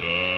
Uh.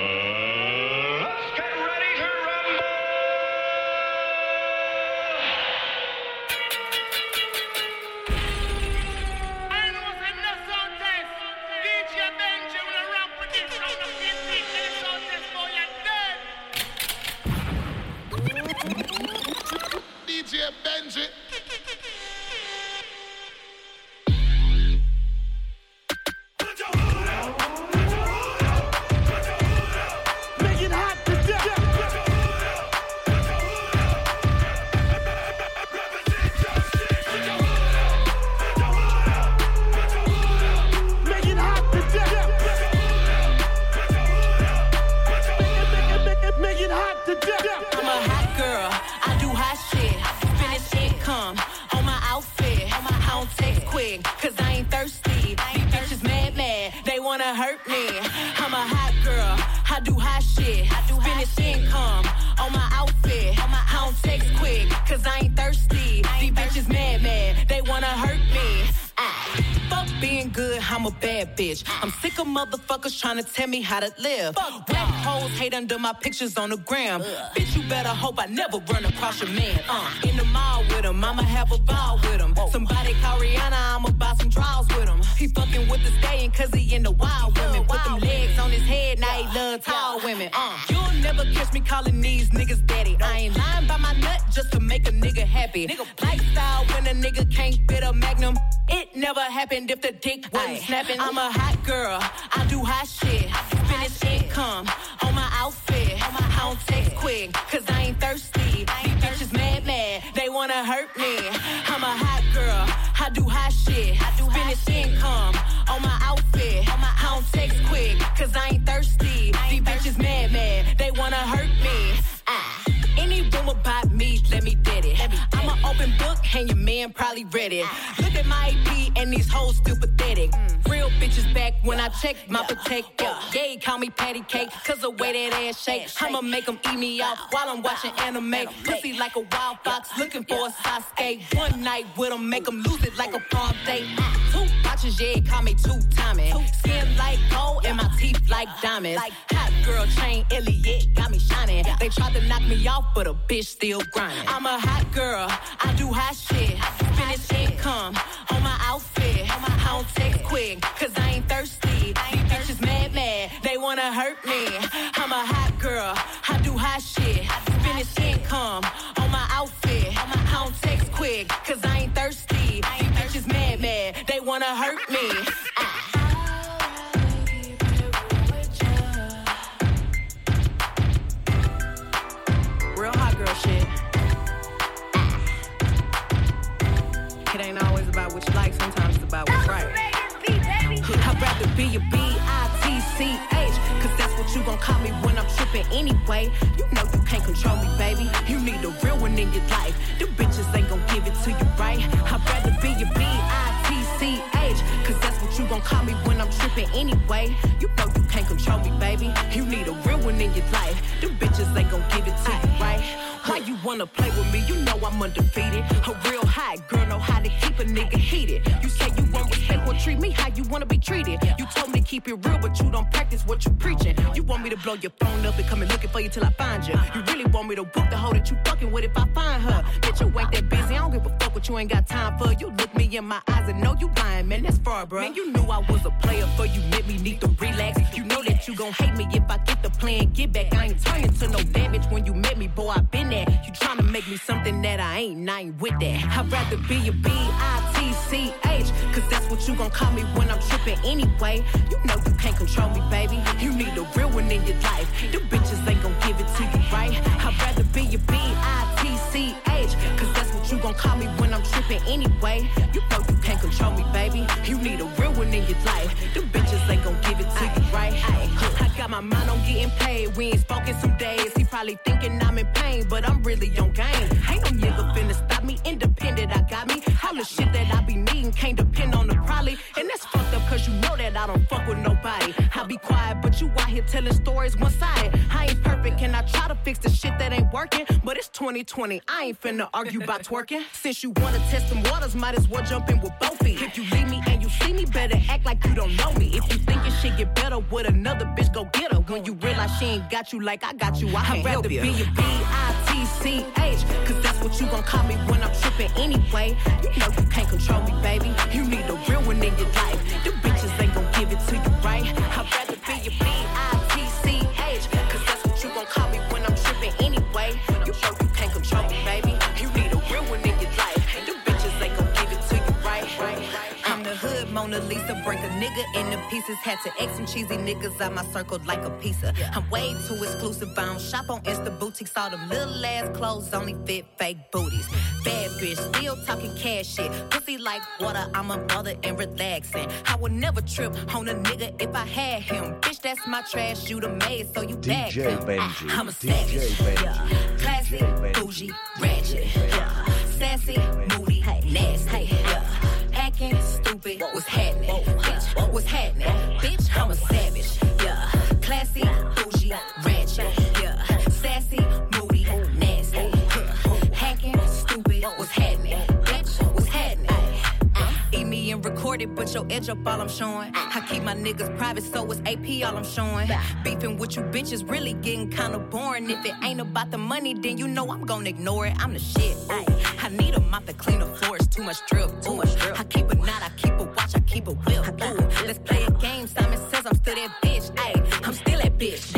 Trying to tell me how to live. Whack hoes hate under my pictures on the gram. Ugh. Bitch, you better hope I never run across your man. Uh, in the mall with him, I'ma have a ball with him. Somebody call Rihanna, I'ma buy some draws with him. He fucking with the staying cause he in the wild women. Put them legs on his head, now he love tall women. Uh, you'll never catch me calling these niggas daddy. I ain't lying by my nut just to make nigga happy. Lifestyle when a nigga can't fit a magnum. It never happened if the dick wasn't snapping. I'm a hot girl, I do hot shit. Finish income on my outfit. I don't text quick, cause I ain't thirsty. These bitches mad, mad, they wanna hurt me. I'm a hot girl, I do hot shit. I do Finish income on my outfit. I don't text quick, cause I ain't thirsty. These bitches mad, mad, they wanna hurt me. Ah. About me, let me get it. Open book, and your man probably read it. Look at my AP, and these hoes still pathetic. Real bitches back when I check my protector. Yeah, call me patty cake, cause the way that ass shake. I'ma make them eat me out while I'm watching anime. Pussy like a wild fox, looking for a Sasuke. One night with them, make them lose it like a prom date. Two watches, yeah, call me two timing. Skin like gold, and my teeth like diamonds. Hot girl chain, Elliot, got me shining. They tried to knock me off, but a bitch still grinding. I'm a hot girl, I do hot shit. Finish income on my outfit. I don't text quick, cause I ain't thirsty. These bitches mad, mad, they wanna hurt me. I'm a hot girl, I do hot shit. Finish income on my outfit. I don't text quick, cause I ain't thirsty. Anyway. You know you can't control me, baby. You need a real one in your life. The bitches ain't gon' give it to you right. I'd rather be a B-I-T-C-H, cause that's what you gon' call me when I'm trippin' anyway. You know you can't control me, baby. You need a real one in your life. The bitches ain't gon' give it to you right. Why you wanna play with me? You know I'm undefeated. A real hot girl know how to keep a nigga heated. Treat me how you wanna be treated. You told me to keep it real, but you don't practice what you preaching. You want me to blow your phone up and come and looking for you till I find you. You really want me to whoop the hoe that you fucking with if I find her. Bitch, you ain't that busy. I don't give a fuck what you ain't got time for. You look me in my eyes and know you lying, man. That's far, bro. Man, you knew I was a player for you. Met me need to relax. You know that you gon' hate me if I get the plan. Get back. I ain't turning to no damage when you met me, boy. I been there. You tryna make me something that I ain't, I ain't with that. I'd rather be a B-I-T-C-H, cause that's what you gon' call me when I'm tripping anyway. You know you can't control me, baby. You need a real one in your life. The bitches ain't gon' give it to you, right? I'd rather be a B-I-T-C-H, cause that's what you gon' call me when I'm tripping anyway. You know you can't control me, baby. You need a real one in your life. My mind on getting paid. We ain't spoken some days. He probably thinking I'm in pain, but I'm really on game. Ain't no nigga finna stop me. Independent, I got me. All the shit that I be needing can't depend on the probably. And that's fucked up, cause you know that I don't fuck with nobody. I be quiet, but you out here telling stories one sided. I ain't perfect, and I try to fix the shit that ain't working. But it's 2020, I ain't finna argue about twerking. Since you wanna test them waters, might as well jump in with both feet. If you leave me and you see me, better act like you don't know me. If you think it's shit get better with another bitch, go get her. When you realize she ain't got you like I got you, I can't I'd rather be a B-I-T-C-H. Cause that's what you gon' call me when I'm tripping anyway. You know you can't control me, baby. You need a real one in your life. The Mona Lisa, break a nigga into pieces. Had to X some cheesy niggas out my circle like a pizza. I'm way too exclusive. I don't shop on Insta boutiques. All them little ass clothes only fit fake booties. Bad bitch, still talking cash shit. Pussy like water, I'm a mother and relaxing. I would never trip on a nigga if I had him. Bitch, that's my trash. You the maid, so you back him. Benji. Ah, I'm a savage. Benji. Yeah. Classy, bougie, ratchet. Yeah. Sassy, moody, nasty. Yeah. Acting stupid, what's happening? Bitch, what's happening? Bitch, I'm a savage. Yeah. Classy, but your edge up all I'm showing. I keep my niggas private, so it's AP all I'm showing. Beefing with you bitches really getting kinda boring. If it ain't about the money, then you know I'm gonna ignore it. I'm the shit. Ay. I need a mop to clean the floors, too much drip. Too much drip. I keep a knot, I keep a watch, I keep a whip. Ooh, let's play a game. Simon says I'm still that bitch. Ay, I'm still that bitch.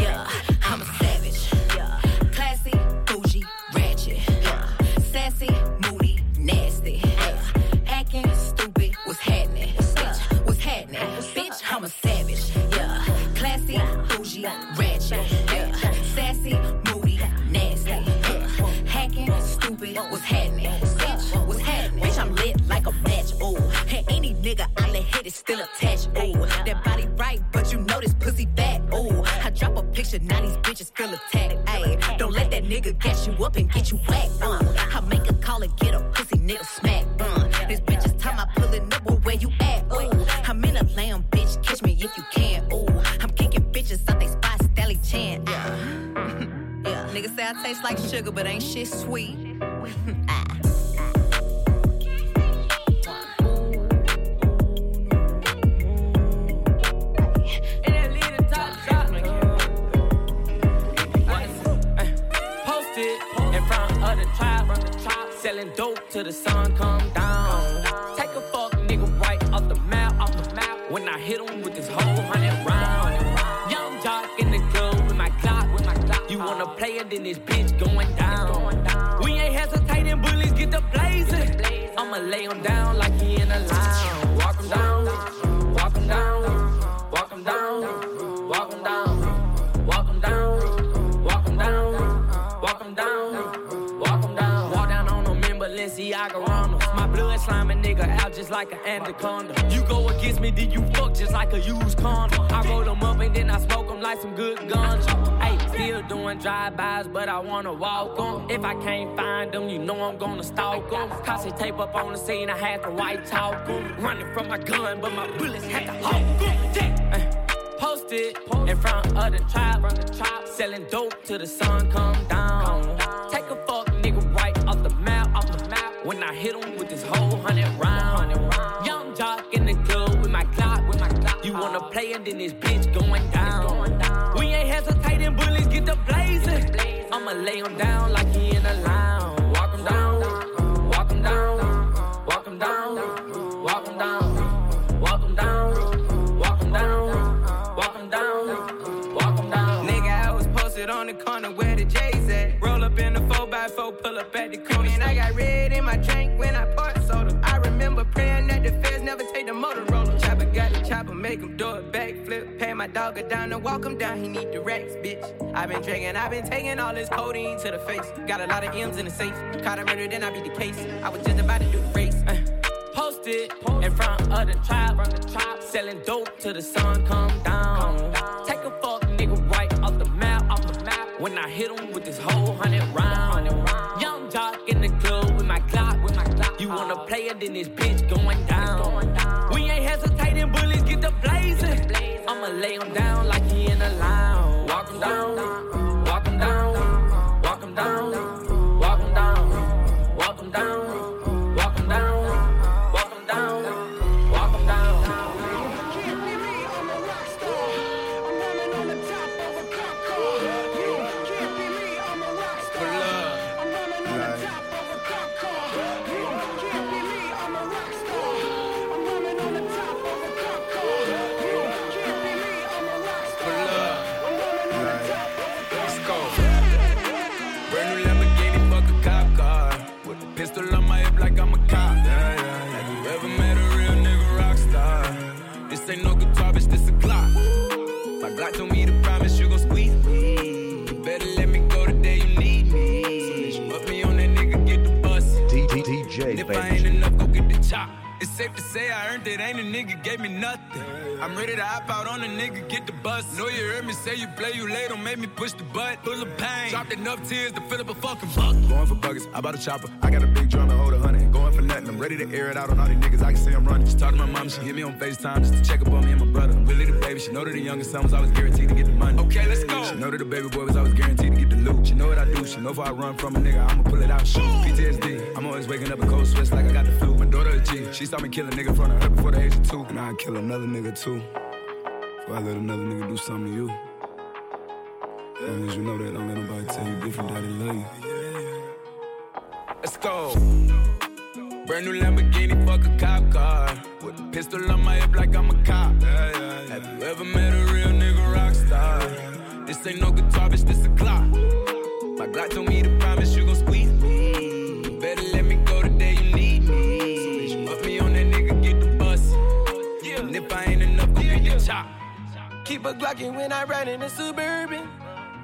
I let hit is still attached. Ooh, that body right, but you know this pussy fat. Ooh, I drop a picture, now these bitches feel attacked. Ayy, don't let that nigga gas you up and get you whacked. Uh, I make a call and get a pussy nigga smack. Uh, this bitch is time I pulling up, well, where you at? Ooh, I'm in a lamb, bitch, catch me if you can. Ooh, I'm kicking bitches out they spot, Stelly Chan. Yeah. yeah, niggas say I taste like sugar, but ain't shit sweet. Selling dope till the sun come down. Take a fuck nigga right off the map, off the map. When I hit him with this whole hundred round. Young jock in the club with my clock, with my clock. You wanna play it, then this bitch going down. We ain't hesitating, bullies get the blazing. I'ma lay him down like nigga out just like an anaconda. You go against me, then you fuck just like a used condom. I roll them up and then I smoke them like some good guns. Hey, still doing drive-bys, but I wanna walk 'em. If I can't find them, you know I'm gonna stalk 'em. Cause tape up on the scene, I had to white talk 'em. Running from my gun, but my bullets had to hawk 'em. Yeah. Eh. Posted in front of the trap, selling dope till the sun come down. Take a fuck nigga right off the map, off the map. When I hit him clock. You wanna play and then this bitch going down. We ain't hesitating, bullies get the blazing. I'ma lay him down like he in a lounge. Walk him down, walk him down, walk him down, walk him down, walk him down, walk him down, walk him down, walk him down. Nigga, I was posted on the corner where the J's at. Roll up in the 4x4, pull up at the corner. And I got red in my drink when I poured make him do a backflip. Pay my dog a down and walk him down, he need the racks, bitch. i been drinking, i been taking all this codeine to the face. Got a lot of M's in the safe. Caught a murder, then I beat the case. I was just about to do the race. Uh, posted in front of the trap, selling dope till the sun come down. Take a fuck nigga right off the map, off the map. When I hit him with this whole hundred round. Young jock in the club with my clock. You wanna play it, then this bitch going down. We ain't hesitating, bullies get the blazing. I'ma lay him down like he in a lounge. Walk him down, walk him down, walk him down, walk him down, walk him down, safe to say I earned it, ain't a nigga gave me nothing. I'm ready to hop out on a nigga, get the bus. Know you heard me say you play, you late, don't make me push the butt. Full of pain, dropped enough tears to fill up a fucking bucket. Going for buggers, I bought a chopper. I got a big drum and hold a hundred. Ready to air it out on all these niggas. I can see I'm running. Just talk to my mom, she hit me on FaceTime just to check up on me and my brother. I'm really the baby, she know that the youngest son was always guaranteed to get the money. Okay, let's go. She know that the baby boy was always guaranteed to get the loot. She know what I do, she know if I run from a nigga, I'ma pull it out. Shoot. PTSD, I'm always waking up in cold sweats like I got the flu. My daughter a G, she saw me kill a nigga from her before the age of two. And I'd kill another nigga too. Before I let another nigga do something to you. As long as you know that, don't let nobody tell you different, daddy love you. Let's go. Brand new Lamborghini, fuck a cop car. With a pistol on my hip like I'm a cop. Yeah, yeah. Have you ever met a real nigga rock star? This ain't no guitar, bitch, this a clock. My Glock told me to promise you gon' squeeze me. You better let me go the day you need me. So bitch, me on that nigga, get the bus. And if I ain't enough, go get the chop. Keep a Glockin' when I ride in the Suburban.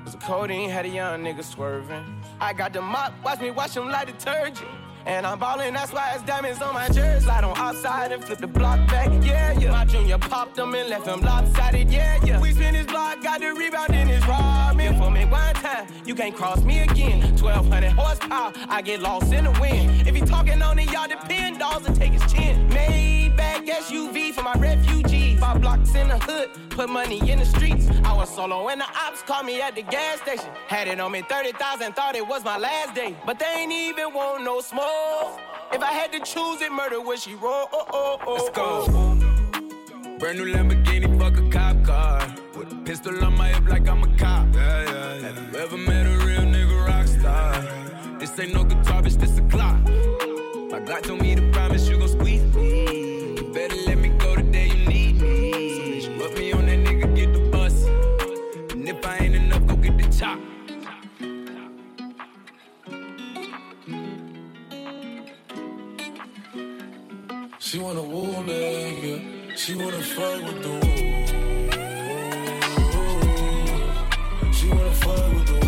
Cause the codeine had a young nigga swerving. I got the mop, watch me wash him like detergent. And I'm ballin', that's why it's diamonds on my jersey. Slide on outside and flip the block back, yeah, yeah. My junior popped them and left him lopsided, yeah, yeah. We spin his block, got the rebound in his robbing. For me one time, you can't cross me again. 1200 horsepower, I get lost in the wind. If he talking on it, y'all depend, dolls and take his chin. Maybach SUV for my refugees. Five blocks in the hood, put money in the streets. I was solo and the ops called me at the gas station. Had it on me 30,000, thought it was my last day. But they ain't even want no smoke. If I had to choose it, murder would she roll? Oh, oh, oh, oh. Let's go. Brand new Lamborghini, fuck a cop car. With a pistol on my hip like I'm a cop. Yeah, yeah, yeah. Have you ever met a real nigga rock star? This ain't no guitar, bitch, this a clock. My Glock told me to promise you She wanna woo nigga, she wanna fuck with the woo. She wanna fight with the woo.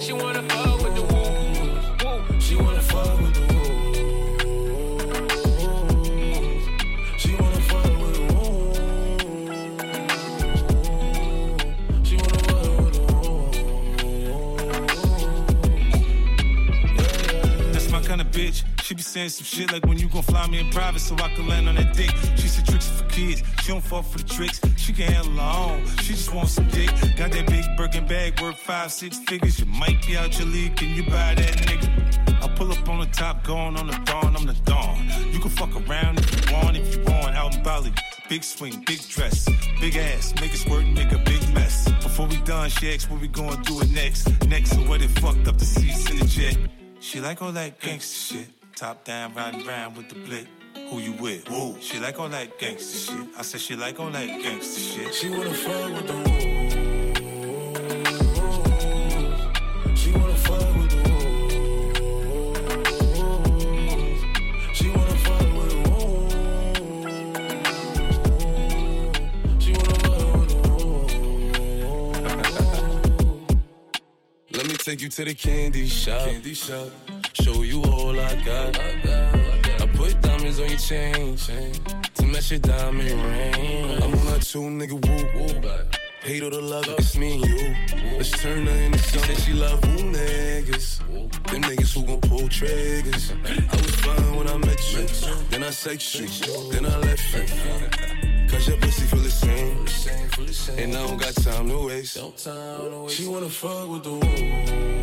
She wanna fuck with the woo. She wanna fuck with the woo. She wanna fuck with the woo. She wanna fuck with the woo. That's my kind of bitch. She be saying some shit like when you gon' fly me in private so I can land on that dick. She said tricks kids. She don't fall for the tricks. She can handle her own. She just wants some dick. Got that big Birkin bag worth five, six figures. You might be out your league. Can you buy that nigga? I pull up on the top, going on the dawn. I'm the dawn. You can fuck around if you want, if you want. Out in Bali. Big swing, big dress, big ass, make it squirt, make a big mess. Before we done, she asked what we gonna do it next. Next, so what it fucked up the seats in the jet. She like all that gangster shit. Top down, riding round with the blick. Who you with? Who? She like all that gangster shit. I said she like all that gangster shit. She wanna fuck with the woo. She wanna fuck with the woo. She wanna fuck with the woo. She wanna fuck with the woo. Let me take you to the candy shop. Candy shop. Show you all I got. I put diamonds on your chain, chain. To match your diamond ring. I'm on a two nigga woo woo. Hate all the love, it's me and you. Let's turn her into something. She love woo niggas. Them niggas who gon' pull triggers. I was fine when I met you. Then I sex you. Then I left you. Cause your pussy feel the same. And I don't got time to waste. She wanna fuck with the woo.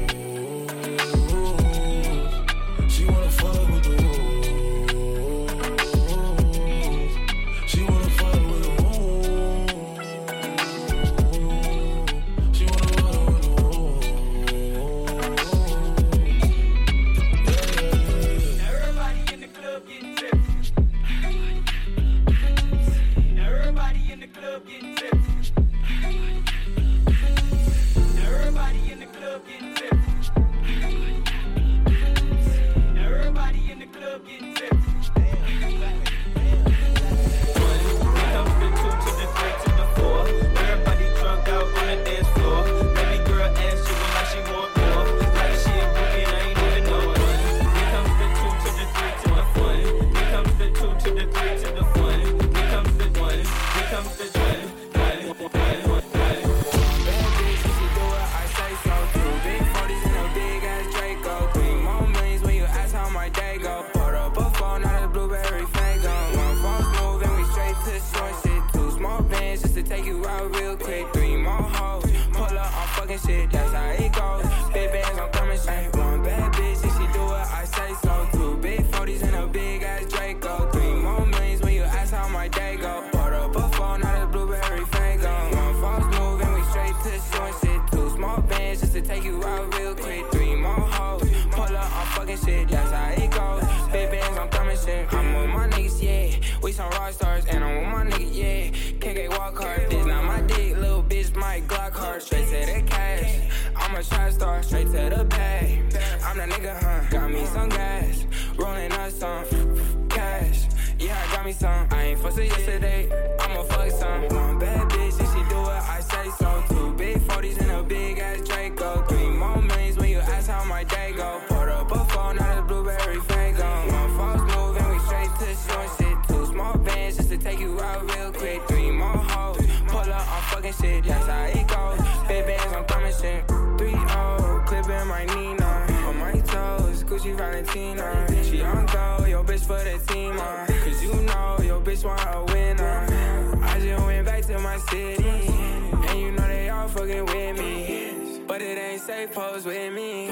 a shot star, straight to the bag. I'm that nigga, huh? Got me some gas, rolling up some cash. Yeah, I got me some. I ain't fussing yesterday, I'ma fuck some. city. And you know they all fucking with me. But it ain't safe, pose with me.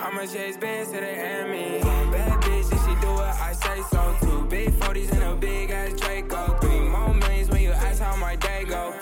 I'ma chase bands to the Emmy. Bad bitch, and she do what I say so. Two big 40s and a big ass Draco. Three more millions when you ask how my day go.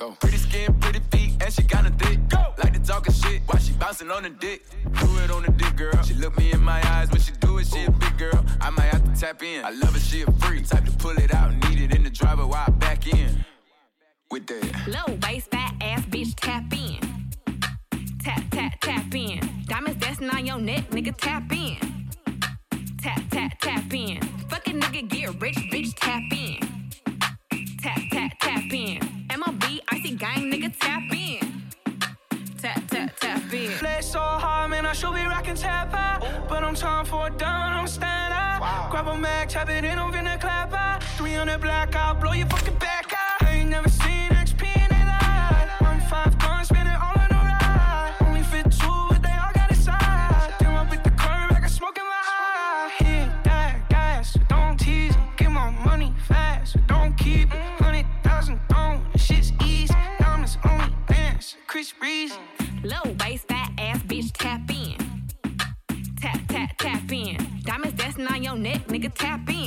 Go. Pretty skin, pretty feet, and she got a dick. Go. Like to talk shit while she bouncing on the dick. Do it on the dick, girl. She look me in my eyes when she do it. She Ooh. a big girl. I might have to tap in. I love it, she a freak. Type to pull it out, need it in the driver while I back in. With that. Low waist, fat ass bitch, tap in. Tap, tap, tap in. Diamonds dancing on your neck, nigga, tap in. Tap, tap, tap in. Fucking nigga, get rich, bitch, tap in Tap, tap, tap in. MOB, icy gang, nigga, tap in. Tap, tap, tap in. Play so hard, man, I should be rocking tap out. But I'm time for a down, I'm stand out. Grab a mag, tap it in, I'm finna clap out. 300 black out, blow your fucking back out. I ain't never seen XP tap in.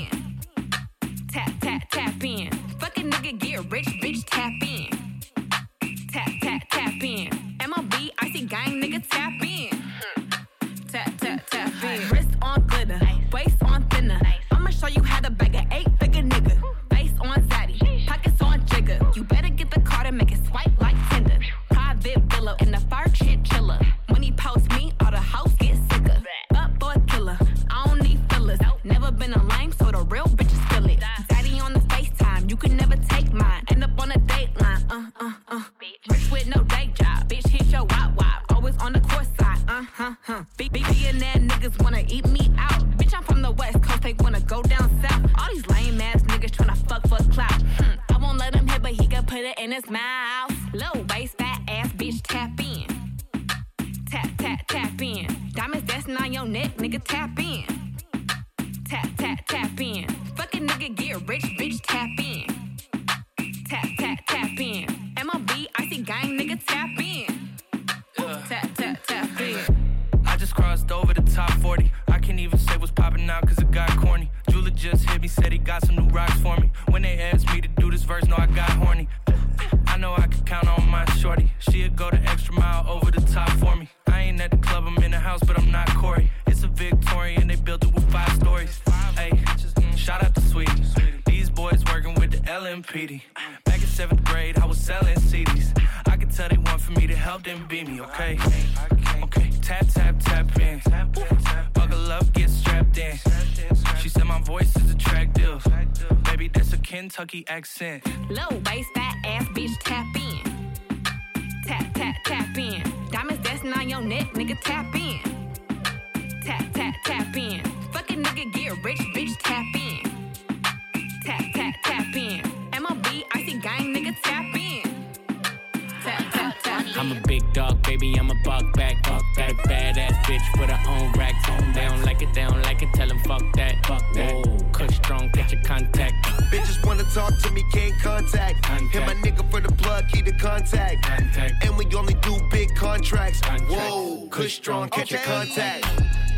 Kentucky accent. Low waist, fat ass bitch, tap in. Tap, tap, tap in. Diamonds dancing on your neck, nigga, tap in. Tap, tap, tap in. Fucking nigga, get rich, bitch, tap in. Tap, tap, tap in. MOB, icy gang, nigga, tap in. I'm a big dog, baby, I'm a buck back. Buck Got a badass bitch with her own racks. They don't like it, they don't like it, tell them fuck that. Fuck that. Whoa, kush strong, catch your contact. Bitches wanna talk to me, can't contact. Contact. Hit my nigga for the plug, key to contact. Contact. And we only do big contracts. Contract. Whoa, kush strong, catch your contact.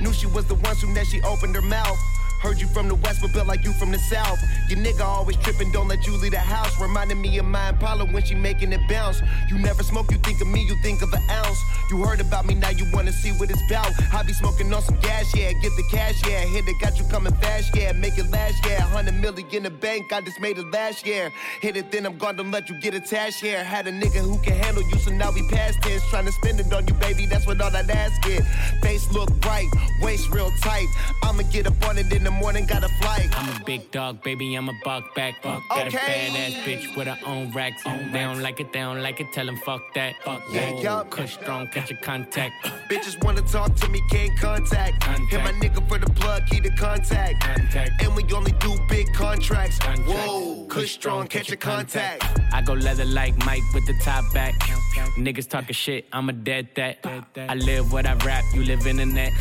Knew she was the one soon that she opened her mouth. Heard you from the west, but built like you from the south. Your nigga always tripping, don't let you leave the house. Reminding me of my Impala when she making it bounce. You never smoke, you think of me, you think of an ounce. You heard about me, now you wanna see what it's about. I be smoking on some gas, yeah, get the cash, yeah. Hit it, got you coming fast, yeah. Make it last, yeah. 100 million in the bank, I just made it last year. Hit it, then I'm gone, don't let you get attached, yeah. Had a nigga who can handle you, so now we past tense. Trying to spend it on you, baby, that's what all that ass get. Face look bright, waist real tight. I'ma get up on it in the morning, got a flight. I'm a big dog, baby, I'm a buck back. Buck. Got a Okay. badass bitch with her own racks. They don't like it, they don't like it, tell them fuck that. Fuck Yeah, Whoa, yup. Kush strong, catch a contact. Bitches wanna talk to me, can't contact. Contact. Hit my nigga for the plug, key to contact. Contact. And we only do big contracts. Contract. Whoa, kush strong, catch a contact. I go leather like Mike with the top back. Niggas talking shit, I'm a dead that. I live what I rap, you live in the net.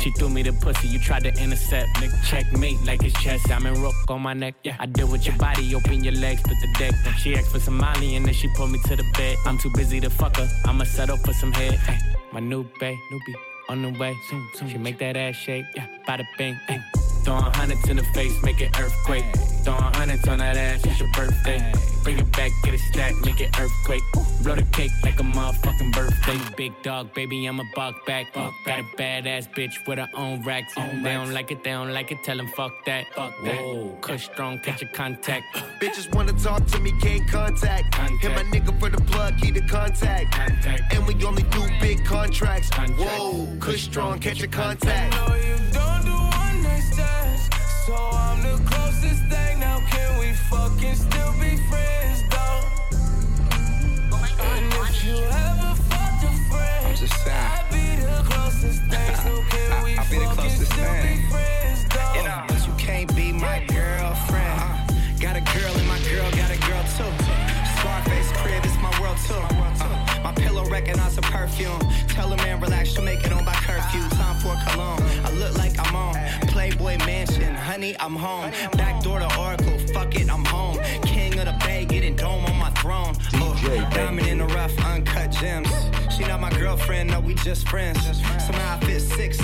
She threw me the pussy, you tried to intercept. Nigga, checkmate like it's chess. I'm in rook on my neck. Yeah. I deal with your body, open your legs, put the deck. She asked for some Molly and then she pulled me to the bed. I'm too busy to fuck her, I'ma settle for some head. Ay, my new bae, newbie, on the way. Soon, soon. She make that ass shake, yeah, bada bing. Ay. Throwing hundreds in the face, make it earthquake. Throwing hundreds on that ass, it's your birthday. Bring it back, get it stacked, make it earthquake. Blow the cake like a motherfucking birthday. Big dog, baby, I'm a buck back. Got a badass bitch with her own racks. They don't like it, they don't like it, tell them fuck that. Fuck that. Whoa, kush strong, catch your contact. Bitches wanna talk to me, can't contact. Contact. Hit my nigga for the plug, key the contact. Contact. And we only do big contracts. Contract. Whoa, kush strong, catch your contact. No, you don't do one night stands. So I'm the closest thing now. Can we fucking still be friends, though? And if you ever fucked a friend, I'm just saying. I'd be the closest thing. So can we I'll be the fucking closest still thing. be friends, though? You know, but you can't be my girlfriend. Uh, got a girl and my girl got a girl too. Scarface crib is my world too. Uh, recognize a perfume. Tell a man relax, you make it on by curfew. Time for cologne. I look like I'm on Playboy Mansion. Honey, I'm home. Back door to Oracle. Fuck it, I'm home. King of the Bay, getting dome on my throne. Oh, diamond in the rough, uncut gems. She not my girlfriend, no, we just friends. Somehow I fit six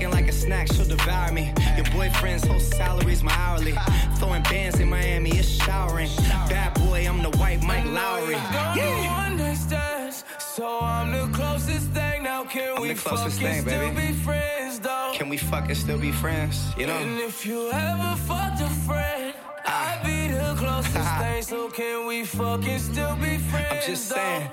Looking like a snack, she'll devour me. Your boyfriend's whole salary's my hourly. Throwing bands in Miami, it's showering. Bad boy, I'm the white Mike Lowrey. Yeah. So I'm the closest thing now. Can we closest fucking thing, still be friends, though? Can we fucking still be friends? You know. And if you ever fucked a friend, ah. I'd be the closest thing. So can we fucking still be friends? I'm just though? saying.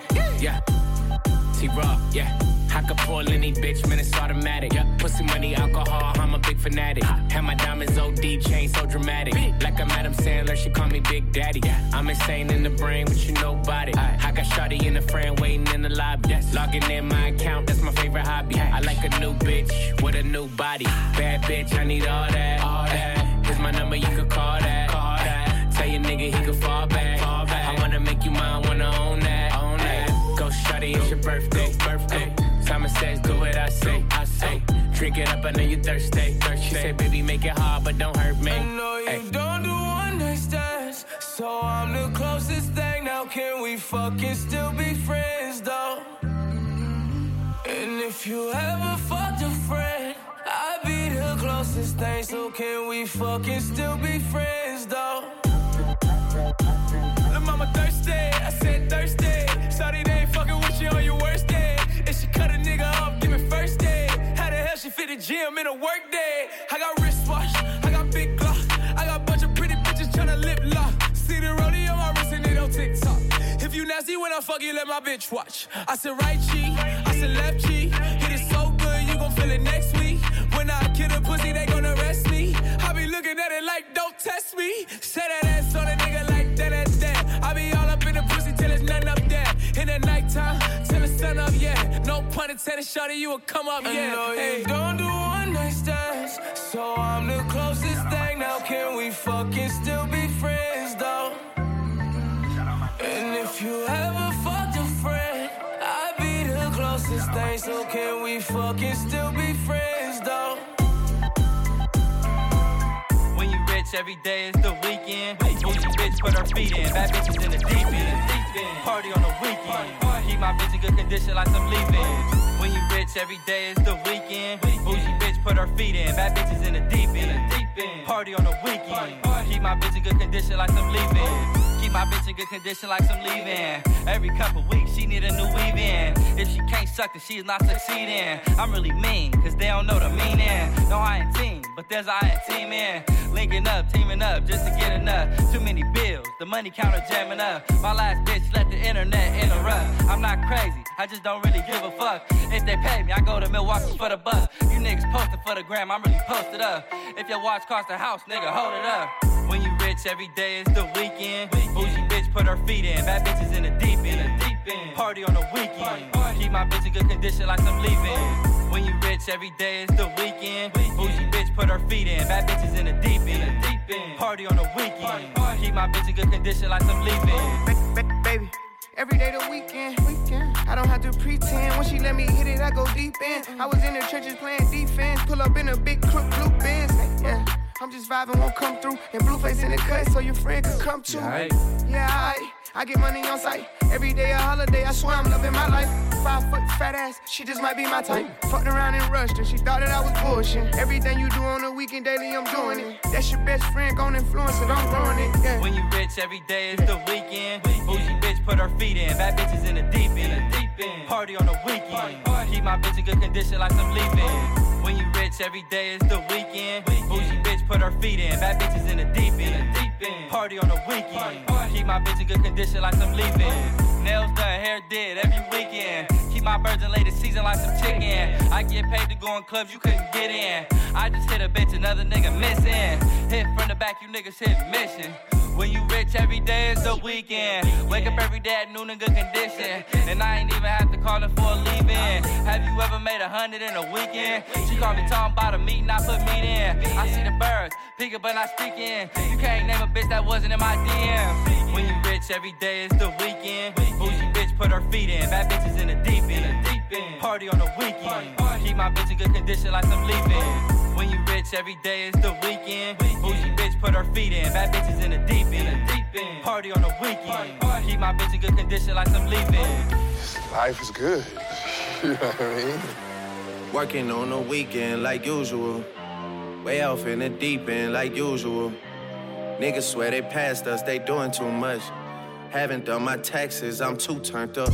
Yeah. T-Raw, yeah. I could pull any bitch, man, it's automatic. Yeah. Pussy money, alcohol, I'm a big fanatic. Have my diamonds OD, chain so dramatic. Like I'm Adam Sandler, she call me Big Daddy. I'm insane in the brain, but you know about it. I got Shawty in the friend waiting in the lobby. Logging in my account, that's my favorite hobby. I like a new bitch with a new body. Bad bitch, I need all that. All that. Here's my number, you could call that. Call that. Tell your nigga he could fall back. Fall back. I wanna make you mine, wanna. Own that. Shawty, it's your birthday. Birthday. Simon says, do what I say. I say. Drink it up, I know you thirsty. thirsty. She said, baby, make it hard, but don't hurt me. I know you Ay. don't do one night stands, so I'm the closest thing now. Can we fucking still be friends, though? And if you ever fucked a friend, I'd be the closest thing. So can we fucking still be friends, though? Mama thirsty, I said thirsty. Sorry they ain't fucking with you on your worst day. If she cut a nigga off, give me first day. How the hell she fit the gym in a work day? I got wristwatch, I got big glock, I got bunch of pretty bitches tryna lip lock. See the rollie on my wrist and it on TikTok. If you nasty when I fuck you, let my bitch watch. I said right cheek, I said left cheek. Hit it so good, you gon' feel it next week. When I kill a pussy, they gon' arrest me. I be looking at it like, don't test me. Say that ass on a nigga like that. The nighttime, till the sun up, yeah. No pun intended, shorty, you will come up, yeah. know you don't do one night stands, so I'm the closest thing now. Can we fucking still be friends, though? And if you ever fucked a friend, I'd be the closest thing. So can we fucking still be friends, though? Rich, every day is the weekend. Bougie bitch put her feet in. Bad bitches in the deep end. Party on the weekend. Keep my bitch in good condition like some leave-ins. When you rich, every day is the weekend. Bougie bitch put her feet in. Bad bitches in the deep end. Party on the weekend. Keep my bitch in good condition like some leave-ins. Keep my bitch in good condition like some leave-in. Every couple weeks, she need a new weave-in. If she can't suck, then she's not succeeding. I'm really mean, cause they don't know the meaning. No, I ain't team, but there's I ain't team in. Linking up, teaming up, just to get enough. Too many bills, the money counter jamming up. My last bitch let the internet interrupt. I'm not crazy, I just don't really give a fuck. If they pay me, I go to Milwaukee for the buck. You niggas posted for the gram, I'm really posted up. If your watch cost a house, nigga, hold it up. Rich, every day is the weekend. Bougie bitch put her feet in. Bad bitches in the deep end. Party on the weekend. Keep my bitch in good condition like some leave-in. When you rich, every day is the weekend. Bougie bitch put her feet in. Bad bitches in the deep end. Party on the weekend. Keep my bitch in good condition like. Ba- ba- baby. Every day the weekend, weekend. I don't have to pretend. When she let me hit it, I go deep in. I was in the trenches playing defense. Pull up in a big crook blue Benz. Yeah, I'm just vibing, won't come through. And Blueface in the cut, so your friend could come too. Yeah, I, I get money on sight. Every day a holiday, I swear I'm loving my life. Five foot fat ass, she just might be my type. Fucked around and rushed her, she thought that I was bullshit. Everything you do on the weekend daily, I'm doing it. That's your best friend, gon' influence it, I'm growing it. Yeah. When you rich, every day is the weekend. Bougie bitch put her feet in. Bad bitches in the deep end. Party on the weekend. Keep my bitch in good condition like some leave-in. When you rich, every day is the weekend. Bougie bitch put her feet in. Bad bitches in the deep end. Party on the weekend. Keep my bitch in good condition like some leave-in. Nails done, hair did every weekend. Keep my birds lay the season like some chicken. I get paid to go in clubs you couldn't get in. I just hit a bitch, another nigga missing. Hit from the back, you niggas hit mission. When you rich, every day is the weekend. Wake up every day at noon in good condition. And I ain't even have to call it for a leave in. Have you ever made a hundred in a weekend? She called me talking about a meeting, I put meat in. I see the birds, pick it but not speaking. You can't name a bitch that wasn't in my DM. When you rich, every day is the weekend. Bougie bitch put her feet in. Bad bitches in the deep end. Deep end. Party on the weekend. Keep my bitch in good condition like some leaving. When you rich, every day is the weekend. Bougie bitch put her feet in. Bad bitches in the deep end. Deep end. Party on the weekend. Keep my bitch in good condition like I'm leaving. Life is good. you know what I mean? Working on the weekend like usual. Way off in the deep end like usual. Niggas swear they passed us, they doing too much. Haven't done my taxes, I'm too turned up.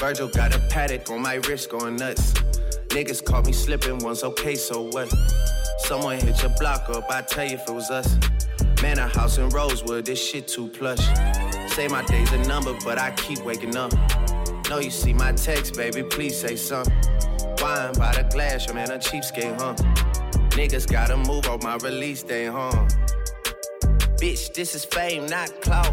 Virgil got a Patek on my wrist going nuts. Niggas caught me slipping once, okay, so what? Someone hit your block up, I tell you if it was us. Man, a house in Rosewood, this shit too plush. Say my day's a number, but I keep waking up. Know you see my text, baby, please say something. Wine by the glass, your man a cheapskate, huh? Niggas gotta move on my release day, huh? Bitch, this is fame, not clout.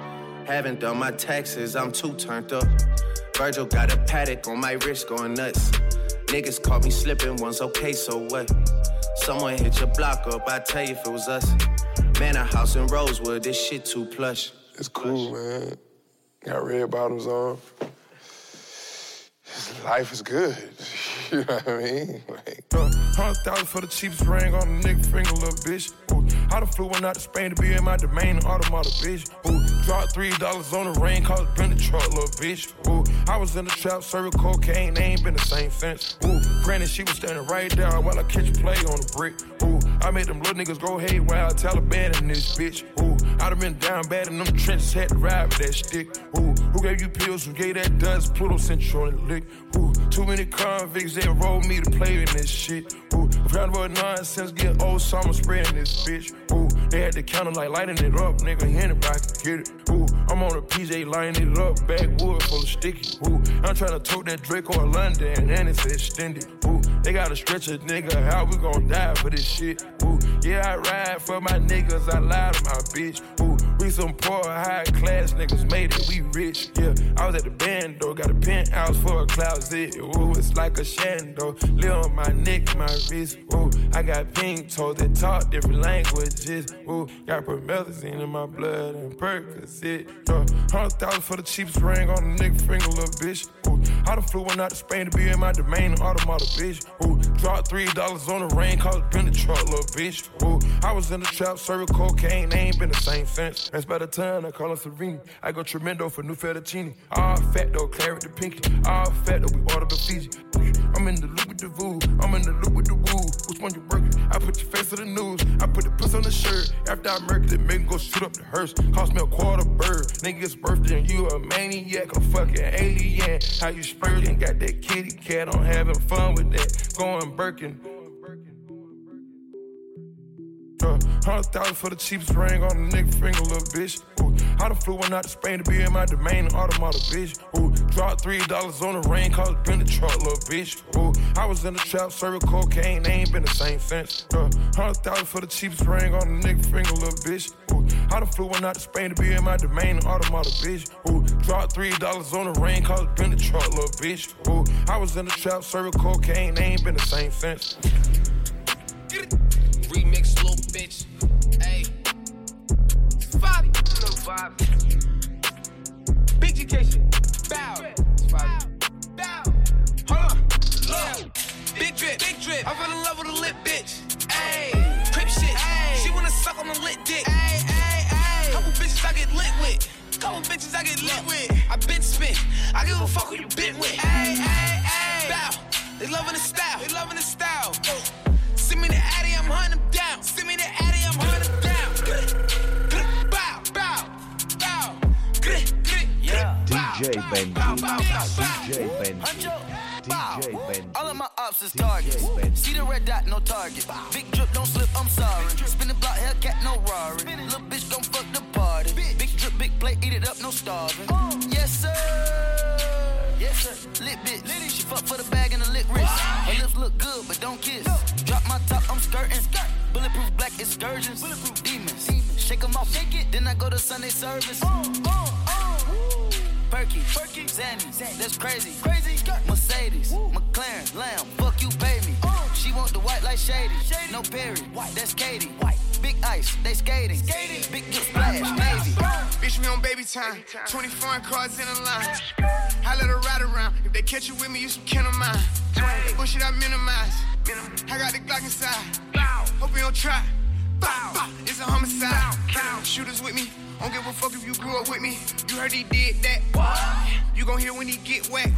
Haven't done my taxes, I'm too turned up. Virgil got a Patek on my wrist going nuts. Niggas caught me slipping once, okay, so what? Someone hit your block up, I tell you if it was us. Man, a house in Rosewood, this shit too plush. It's cool, man. Got red bottoms on. Life is good. You know what I mean? Like, Hundred thousand for the cheapest ring on a nigga finger, little bitch. Ooh, I done flew one out to Spain to be in my domain, automata, bitch. Ooh, dropped three dollars on the rain, cause it been the truck, little bitch. Ooh, I was in the trap, serving cocaine, they ain't been the same since. Ooh, granted, she was standing right there while I catch play on the brick. Ooh, I made them little niggas go haywire, Taliban in this bitch. Ooh, I done been down bad in them trenches, had to ride with that stick. Ooh, who gave you pills? Who gave that dust? Pluto sent you on lick. Ooh, too many convicts, they enrolled me to play in this shit. Ooh, round about nonsense, get old summer spreading this bitch. Ooh, they had the counter like lighting it up, nigga, anybody can get it. Ooh, I'm on a PJ lining it up, backwood full of sticky. Ooh, I'm trying to tote that Drake or London, and it's extended. Ooh, they gotta stretch a nigga, how we gon' die for this shit? Ooh, yeah, I ride for my niggas, I lie to my bitch. Ooh, we some poor, high class niggas made it, we rich. Yeah, I was at the band though, got a penthouse for a closet. Ooh, it's like a shando, live on my neck, my wrist. Ooh, I got pink toes that talk different languages. Ooh, got promethazine in my blood and Percocet. Yeah, hundred thousand for the cheapest ring on a nigga finger, little bitch. Ooh, I done flew one out to Spain to be in my domain, automata, bitch. Ooh, dropped three dollars on the rain, called it been truck, little bitch. Ooh, I was in the trap, serving cocaine, they ain't been same since. That's by the time I call her Serene. I go tremendo for new fettuccine. All fat though, claret the pinky. All fat though, we order the Fiji. I'm in the loop with the voo, I'm in the loop with the woo. Which one you working? I put your face on the news, I put the puss on the shirt. After I murdered it, make go shoot up the hearse. Cost me a quarter bird. Nigga's birthday and you a maniac, a fucking alien. How you spurting? Got that kitty cat, I'm having fun with that. Going Birkin. Uh, Hundred thousand for the cheapest ring on a nigga finger, little bitch. Ooh, I done flew one out to Spain to be in my domain, automata, bitch. Ooh, dropped three dollars on the rain, cause it been the truck, little bitch. Ooh, I was in the trap, serving cocaine, they ain't been the same since. Uh, Hundred thousand for the cheapest ring on a nigga finger, little bitch. Ooh, I done flew one out to Spain to be in my domain, automata, bitch. Ooh, dropped three dollars on the rain, cause it been the truck, little bitch. Ooh, I was in the trap, serving cocaine, they ain't been the same since. Remix, bitch. Hey. Fivi. Little Fivi. Big GK shit. Bow. Fivi. Bow. Hold on. Look. Big drip. Big drip. I fell in love with a lit bitch. Ayy. Crip shit. Ayy. She wanna suck on a lit dick. Ayy, ayy, ayy. Couple bitches I get lit with. Couple bitches I get lit with. I been spit. I give a fuck who you been with. Ayy, ayy, ayy. Bow. They loving the style. They loving the style. Send me the Addy, I'm hunting them down. Send me DJ Ben. DJ Ben. DJ Ben. All of my ops is targets. See the red dot, no target. Big drip, don't slip, I'm sorry. Spin the block, Hellcat, no Rari. Little bitch, don't fuck the party. Big drip, big plate, eat it up, no starving. Yes, sir. Yes, sir. Lit bitch. She fuck for the bag and the lit wrist. Her lips look good, but don't kiss. Drop my top, I'm skirting. Bulletproof black excursions. Bulletproof demons. Shake 'em off, shake it. Then I go to Sunday service. Oh, oh, oh. Perky, Perky, Zanny, that's crazy, crazy. Mercedes, McLaren, Lamb, fuck you, pay me. Uh. She want the white like shady, no Perry, that's Katie. Big ice, they skating, skating. big good splash, navy. Bitch, me on baby time. 20 foreign cars in a line. I let her ride around. If they catch you with me, you some kin of mine. Bullshit, I minimize. I got the Glock inside. Bow. Hope you don't try. Bow. Bow. It's a homicide. bow Shooters with me. Don't give a fuck if you grew up with me. You heard he did that. You gon' hear when he get wet.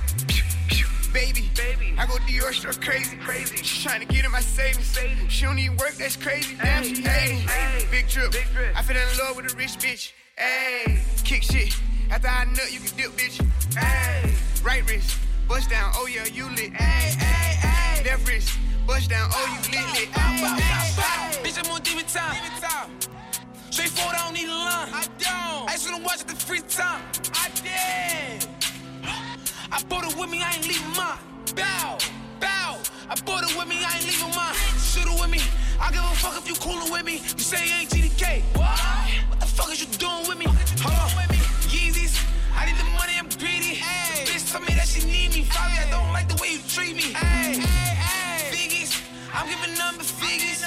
Baby, baby, I go Dior struck crazy, crazy. She tryna get in my savings. She don't even work, that's crazy. Damn, she hating. Big drip, I fell in love with a rich bitch. Ayy, kick shit. After I nut, you can dip, bitch. Ayy, right wrist, bust down. Oh yeah, you lit. Ayy, ayy, ayy. Left wrist, bust down. Oh you lit, lit. Ayy, ayy, ayy. Bitch, I'm on demon time. Straightforward, I don't need a line. I don't. I just wanna watch it the free time. I did. I bought it with me, I ain't leaving mine. Bow, bow. I bought it with me, I ain't leaving mine. Shoot it with me. I give a fuck if you coolin' with me. You say you ain't GDK. What? What the fuck is you doing with me? Hold on. Yeezys. I need the money, I'm greedy. The bitch tell me that she need me. Fabi, I don't like the way you treat me. Hey, mm. hey, hey. Figgies. I'm giving number figures.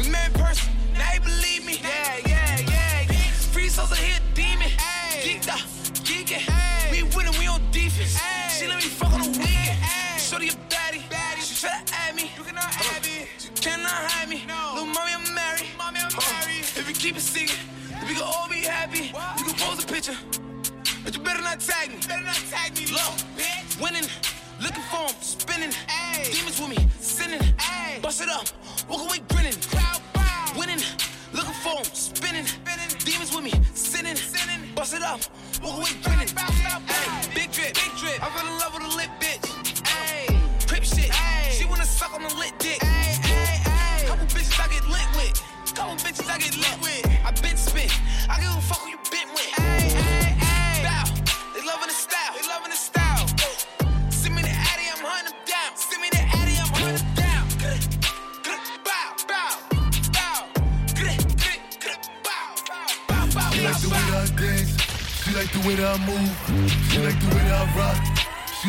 We met in person. Now he believe me. Yeah, yeah, yeah. Yeah. Free souls are here, demon. Geeked up, geeking. We winning, we on defense. She let me fuck on the weekend. Shorty a baddie. She try to add me. You cannot add me. You cannot hide me. Little mommy, I'm married. Mommy, I'm married. If you keep it secret, if we can all be happy, we can pose a picture. But you better not tag me. Better not tag me. Low, bitch. Winning, looking for him, spinning. Demons with me, sinning. Bust it up, up,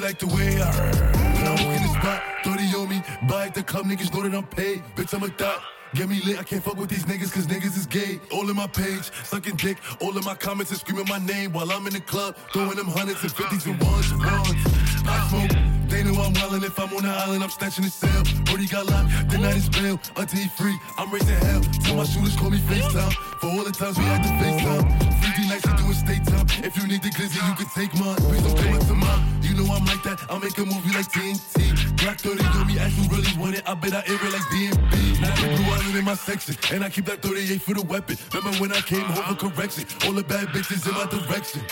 Like the way I heard. When I walk in the spot, 30 on me. Buy at the club, niggas know that I'm paid. Bitch, I'm a thot. Get me lit, I can't fuck with these niggas cause niggas is gay. All in my page, sucking dick. All in my comments and screaming my name while I'm in the club. Throwing them hundreds and fifties and ones and ones. I smoke, they know I'm wildin'. If I'm on the island, I'm snatching the cell. Brody got locked, the night is bail. Until he free, I'm raising hell. Tell my shooters call me FaceTime. For all the times we had to FaceTime. 50 nights to do a. If you need the glizzy, you can take mine. Please don't come to mine. You know I'm like that. I'll make a movie like TNT. Black 30 on me, as you really want it. I bet I air it like DMB. Now the blue island in my section. And I keep that 38 for the weapon. Remember when I came home for correction? All the bad bitches in my direction.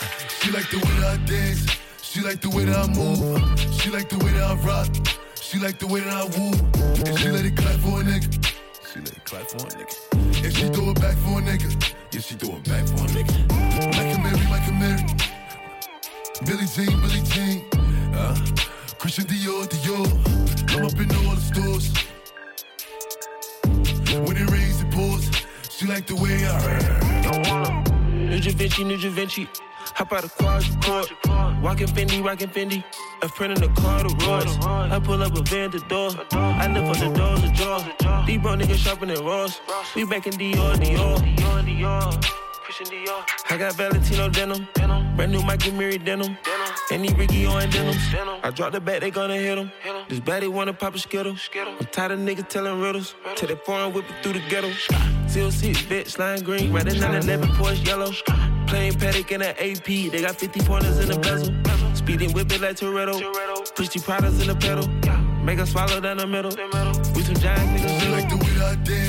She like the way that I dance. She like the way that I move. She like the way that I rock. She like the way that I woo. And she let it clap for a nigga. She let it clap for a nigga. And she throw it back for a nigga. Yeah, she throw it back for a nigga. Mary, Mike Amiri. Billie Jean, Billie Jean. Uh, Christian Dior, Dior. I'm up in all the stores. When it rains, it pours. She like the way I heard. New Da Vinci, New Da Vinci. Hop out of quadrucord. Walking Fendi, rocking Fendi. A friend in the car, the Royce. I pull up a van the door. I lift up the doors, the jaws. These bro niggas shopping at Ross. We back in Dior, Dior. Dior, Dior. Christian Dior. I got Valentino denim. Brand new Mike Amiri denim. Any Ricky on denim. I drop the bat, they gonna hit him. This baddie wanna pop a skittle. I'm tired of niggas telling riddles. Till they foreign whip it through the ghetto. Seal seats, bitch, lime green. Red and 911, Porsche yellow. Plain Patek in an AP. They got 50 pointers in the bezel. Speeding whip it like Toretto. Push the products in the pedal. Make us swallow down the middle. We some giant niggas. Like the way I dance.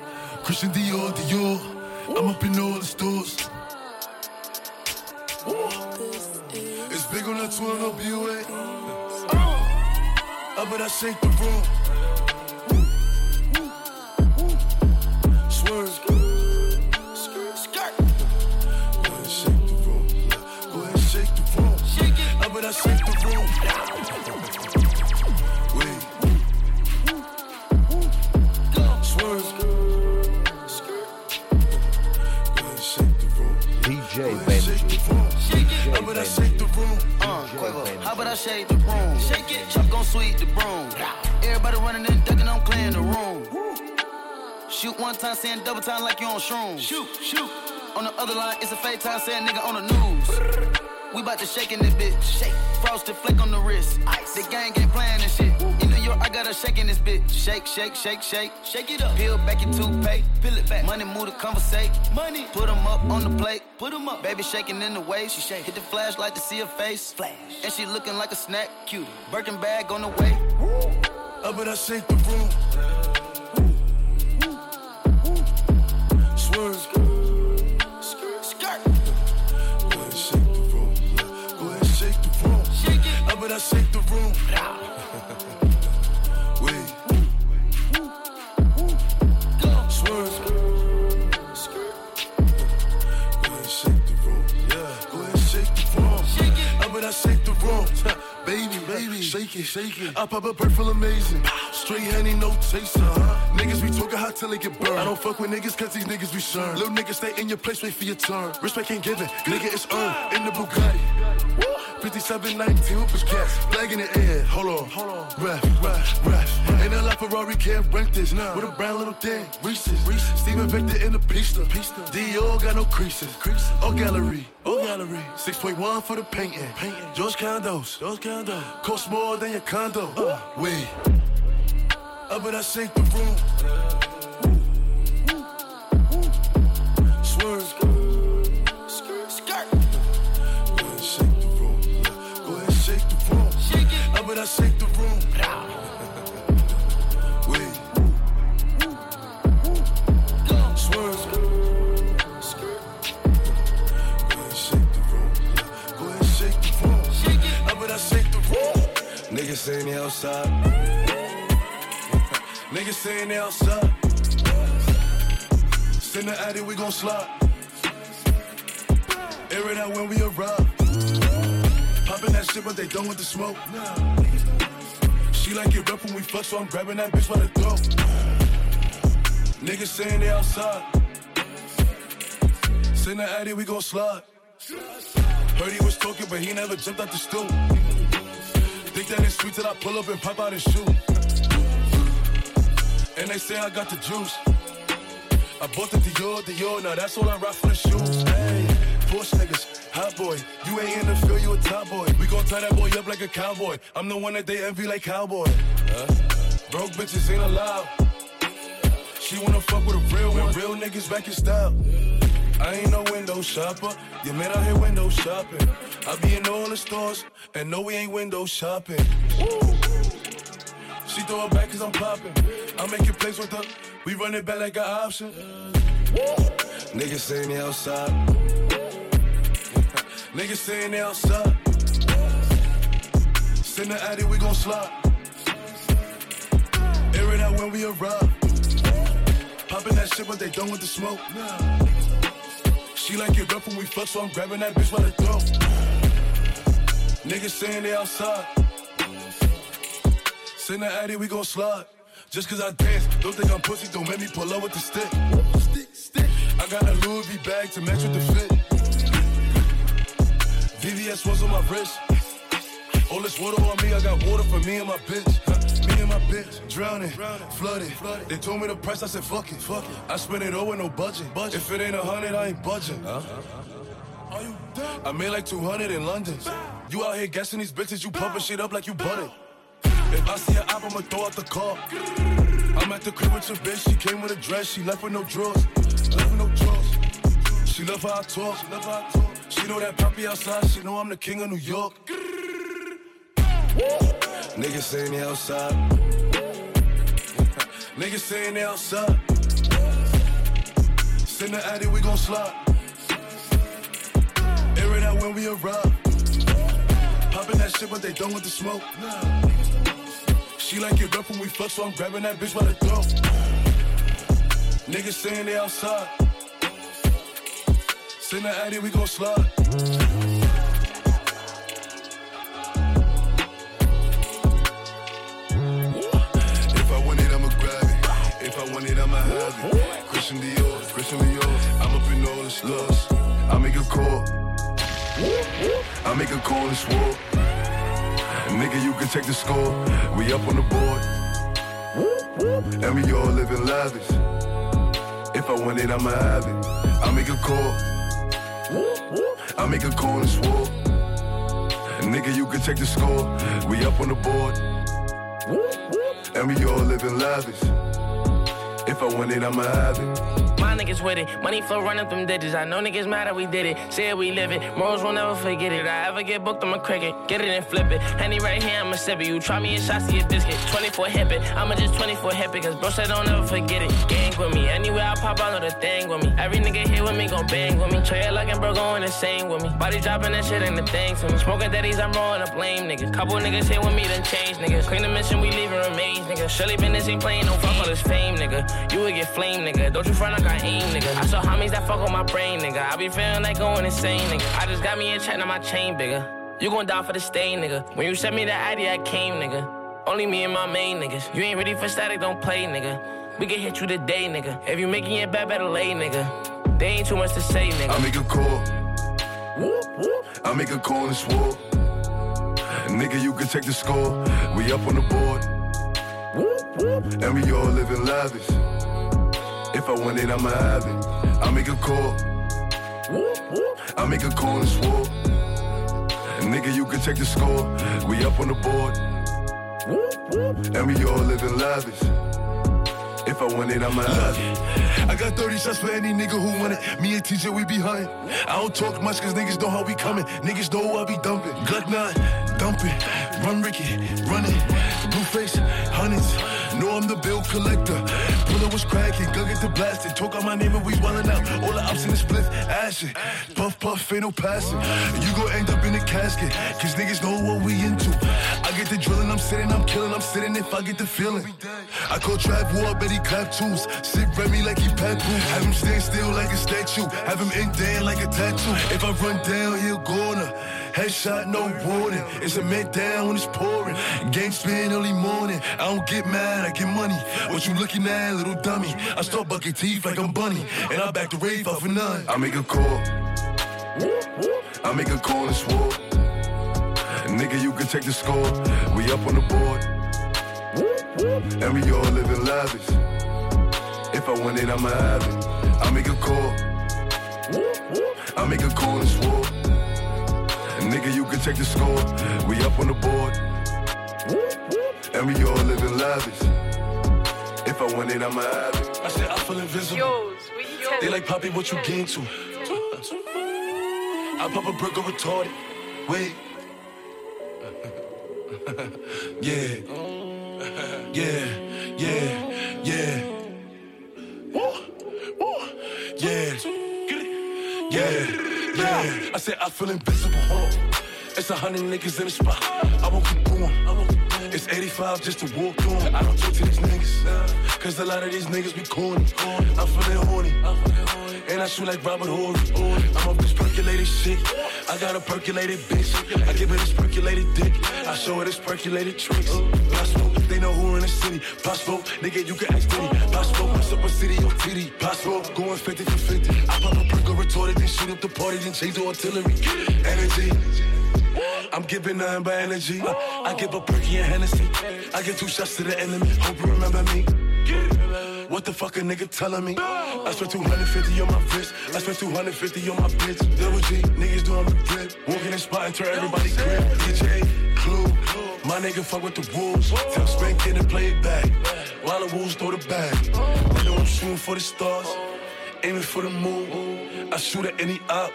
Christian Dior, Dior. I'm up in all the stores. It's big on that 12 no BUA. Uh, but I shake the room. Swerve. Skirt. Go ahead, shake the room. Go ahead, shake the room. Uh, but I shake the room. I shake the room? Shake it. Chuck gon' sweep the broom. Everybody running and ducking, I'm clearing the room. Shoot one time, saying double time like you on shrooms. Shoot, shoot. On the other line, it's a fake time, saying nigga on the news. We bout to shake in this bitch. Shake. Frosted flake on the wrist. Ice. The gang ain't playing this shit. York, I got a shake in this bitch. Shake, shake, shake, shake. Shake it up. Peel back your toothpaste. Peel it back. Money move to conversate. Money. Put 'em up on the plate. Put 'em up. Baby shaking in the waist. She shake. Hit the flashlight to see her face. Flash. And she looking like a snack. Cute. Birkin bag on the way. Uh, but I shake the room. Swerve. Skirt. Go ahead, shake the room. Go ahead, shake the room. Shake it. But I shake the room. Shake it, shake it. I pop a bird full amazing. Straight honey, no chaser. Niggas be talking hot till they get burned. I don't fuck with niggas cause these niggas be shern. Little niggas stay in your place, wait for your turn. Respect ain't given, nigga it's earned. In the Bugatti. 5719 Hoopers cats, flag in the air. Hold on, hold on. Ref, ref, ref. Ain't a lot Ferrari can't rent this. With a brown little thing, Reese's. Reese's. Steven Victor in the pista. pista. Dior got no creases. creases. Oh gallery, oh gallery. 6.1 for the painting. painting. George Condo's, George Condo's. Cost more than your condo. Uh, wait. Uh, but I shake the room. I shake the room. Shake the room. Niggas saying they outside. Niggas saying they outside. Send the addy, we gon' slide. Air it out when we arrive. Popping that shit, but they done with the smoke. She like it rough when we fuck, so I'm grabbing that bitch by the throat. Niggas saying they outside. Send the addy, we gon' slide. Heard he was talking, but he never jumped out the stool. Think that it's sweet till I pull up and pop out his shoe. And they say I got the juice. I bought the Dior, Dior, now that's all I rock for the shoes. Porsche niggas, hot boy. You ain't in the field, you a top boy. We gon' tie that boy up like a cowboy. I'm the one that they envy like cowboy. Huh? Broke bitches ain't allowed. She wanna fuck with a real one. Real niggas back in style. I ain't no window shopper. You man out here window shopping. I be in all the stores, and no, we ain't window shopping. She throw it back cause I'm popping. I make it plays with her. We run it back like an option. Niggas saying me outside. Niggas saying they outside. Send the addy, we gon' slide. Air it out when we arrive. Popping that shit, but they done with the smoke. She like it rough when we fuck, so I'm grabbing that bitch by the throat. Niggas saying they outside. Send the addy, we gon' slide. Just cause I dance, don't think I'm pussy, don't make me pull up with the stick. Stick, stick. I got a Louis V bag to match with the fit. VVS was on my wrist. All this water on me, I got water for me and my bitch. Me and my bitch, drowning, flooded. They told me the price, I said fuck it. Fuck it. I spent it all with no budget. If it ain't a hundred, I ain't budging. Huh? I made like 200 in London. You out here guessing these bitches, you pumping shit up like you butted. If I see an app, I'ma throw out the car. I'm at the crib with your bitch, she came with a dress, she left with no drawers. Left with no drawers. She love how I talk. She love how I talk. She know that poppy outside, she know I'm the king of New York. Niggas saying they outside. Niggas saying they outside. Send the addy, we gon' slide. Air it out when we arrive. Popping that shit, but they done with the smoke. She like it rough when we fuck, so I'm grabbing that bitch by the throat. Niggas saying they outside. Send the addy, we gon' slide. If I want it, I'ma grab it. If I want it, I'ma have it. Christian Dior, Christian Dior. I'm up in all the stores. I make a call. I make a call and swore. Nigga, you can take the score. We up on the board. And we all living lavish. If I want it, I'ma have it. I make a call. I make a and swore. Nigga, you can take the score. We up on the board. And we all living lavish. If I want it, I'ma have it. My niggas with it, money flow running them digits. I know niggas mad that we did it. Say it, we live it, morals will never forget it. I ever get booked, I'm a cricket. Get it and flip it. Henny right here, I'ma sip it. You try me and shots to your biscuit. 24 hip it, I'ma just 24 hip it. Cause bro said don't ever forget it. Gang with me, anywhere I pop, I know the thing with me. Every nigga here with me gon' bang with me. Trey looking bro going insane with me. Body dropping that shit ain't the thing to me. Smoking daddies, I'm rolling up lame niggas. Couple niggas here with me, done change niggas. Clean the mission, we leaving remains, nigga. Surely business ain't playing no fuck all this fame, nigga. You would get flame, nigga. Don't you front like I nigga. I saw homies that fuck on my brain, nigga. I be feeling like going insane, nigga. I just got me a check, now my chain bigger. You gon' die for the stain, nigga. When you sent me the ID, I came, nigga. Only me and my main niggas. You ain't ready for static, don't play, nigga. We can hit you today, nigga. If you making it bad, better lay, nigga. They ain't too much to say, nigga. I make a call. Whoop, whoop. I make a call and swore. Nigga, you can take the score. We up on the board. Whoop, whoop. And we all living lavish. If I want it, I'ma have it. I make a call. I make a call and swore. Nigga, you can take the score. We up on the board. And we all living lavish. If I want it, I'ma have it. I got 30 shots for any nigga who want it. Me and TJ, we behind. I don't talk much cause niggas know how we coming. Niggas know I be dumping. Glock 9, dumping. Run Ricky, running. Blue face, hundreds. Know I'm the bill collector. Pull was cracking, gun get the blasting. Talk out my name and we wildin' out. All the ops in the split, ashin'. Puff, puff, ain't no passing. You gon' end up in the casket. Cause niggas know what we into. I get the drillin', I'm sitting, I'm killing, I'm sitting if I get the feeling. I call trap war, bet he clap twos. Sit Remy like he papoose. Have him stand still like a statue. Have him in there like a tattoo. If I run down, he'll gonna. Headshot, no warning. It's a man down when it's pouring. Game spin early morning. I don't get mad, I get money. What you looking at, little dummy? I start bucking teeth like I'm bunny. And I back the rave off for none. I make a call. I make a call and swore. Nigga, you can take the score. We up on the board. And we all living lavish. If I want it, I'ma have it. I make a call. I make a call and swore. Nigga, you can take the score. We up on the board. And we all living lavish. If I want it, I'ma have it. I said I feel invisible. They like Poppy, what you gain to? I pop a brick or retarded. Wait. yeah. Yeah. Yeah. Yeah. Woo. Woo. Yeah. Yeah. Yeah, I said I feel invincible. It's a hundred niggas in the spot. I won't keep going. It's 85 just to walk on. I don't talk to these niggas. Cause a lot of these niggas be corny. I'm feeling horny. And I shoot like Robert Horry. I'm on this percolated shit. I got a percolated bitch. I give her this percolated dick. I show her this percolated tricks. Possible, they know who in the city. Possible, nigga, you can ask Diddy. Possible, what's up a city or titty. Possible, going 50 for 50. I pop a retorted, then shoot up the party, then change the artillery. Energy. I'm giving nothing but energy. I give a perky and Hennessy. I give two shots to the enemy. Hope you remember me. What the fuck a nigga telling me? I spent 250 on my wrist. I spent 250 on my bitch. Double G, niggas doing my drip. Walking in spot and turn everybody grip. DJ, Clue. My nigga fuck with the wolves. Tell Spank to play it back. While the wolves throw the bag. You know I'm shooting for the stars. Aiming for the moon. I shoot at any op.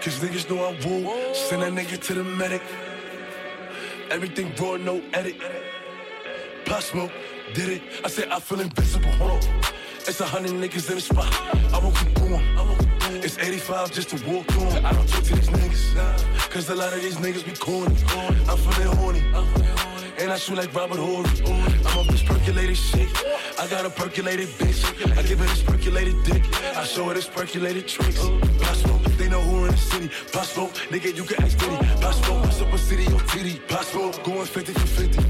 Cause niggas know I'm woo. Send that nigga to the medic. Everything raw, no edit. Pop smoke, did it. I said I feel invincible. It's a hundred niggas in the spot. I won't keep going. It's 85 just to walk on. I don't talk to these niggas. Cause a lot of these niggas be corny. I'm feeling horny. And I shoot like Robert Horry. I'm on this percolated shit. I got a percolated bitch. I give her this percolated dick. I show her this percolated tricks. Possible, they know who in the city. Possible, nigga, you can ask Diddy. Possible, what's up a city or titty. Possible, going 50 for 50.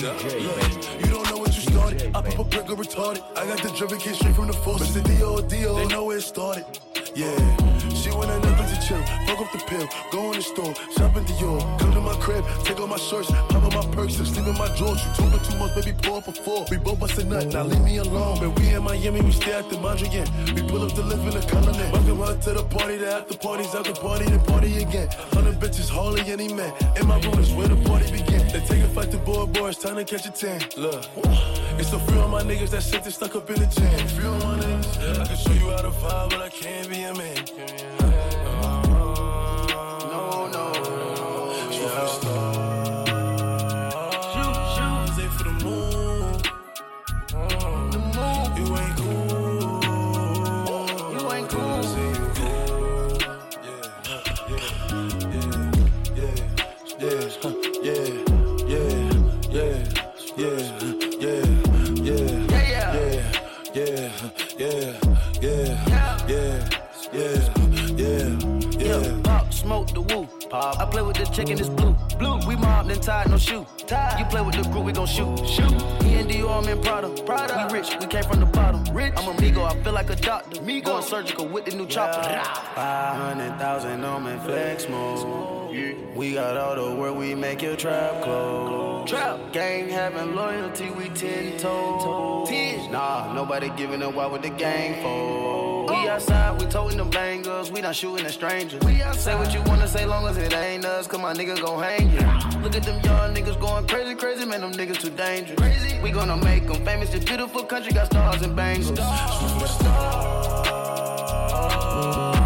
DJ. You don't know what you started. I pop a brick or retarded. I got the driven kid straight from the force. Mr. D.O. D.O. They know where it started. Pill. Go in the store. Shop in Dior. Come to my crib. Take off my shirts. Pop up my perks. And sleep in my drawers. You two too much, baby. Pour up a four. We both bust a nut. Now leave me alone. But we in Miami. We stay at the Mondrian. We pull up to live in the continent. Welcome her to the party. The after parties. After party. The party again. Hundred bitches. Hardly any man. In my room is where the party begin. They take a fight to boy boys. Time to catch a tan. Look. It's a few of my niggas that shit there stuck up in the jam. Few my niggas. I can show you how to vibe, but I can't be a man. Play with the chicken, it's blue. Blue. We mobbed and tied, no shoe. Tied. You play with the group, we gon' shoot. Shoot. Me and Dior, I'm in Prada. Prada. We rich, we came from the bottom. Rich. I'm a Migo, I feel like a doctor. Migo. Going surgical with the new chopper. Hundred thousand on me flex mode. We got all the work, we make your trap close. Trap. Gang having loyalty, we ten toes. Ten. Nah, nobody giving up. Why would the gang fold? We oh. outside, we toting them bangers, we not shooting at strangers. We outside. Say what you wanna say, long as it ain't us, cause my niggas gon' hang you. Look at them young niggas going crazy, crazy, man, them niggas too dangerous. Crazy. We gonna make them famous, this beautiful country got stars and bangles. Stars, aim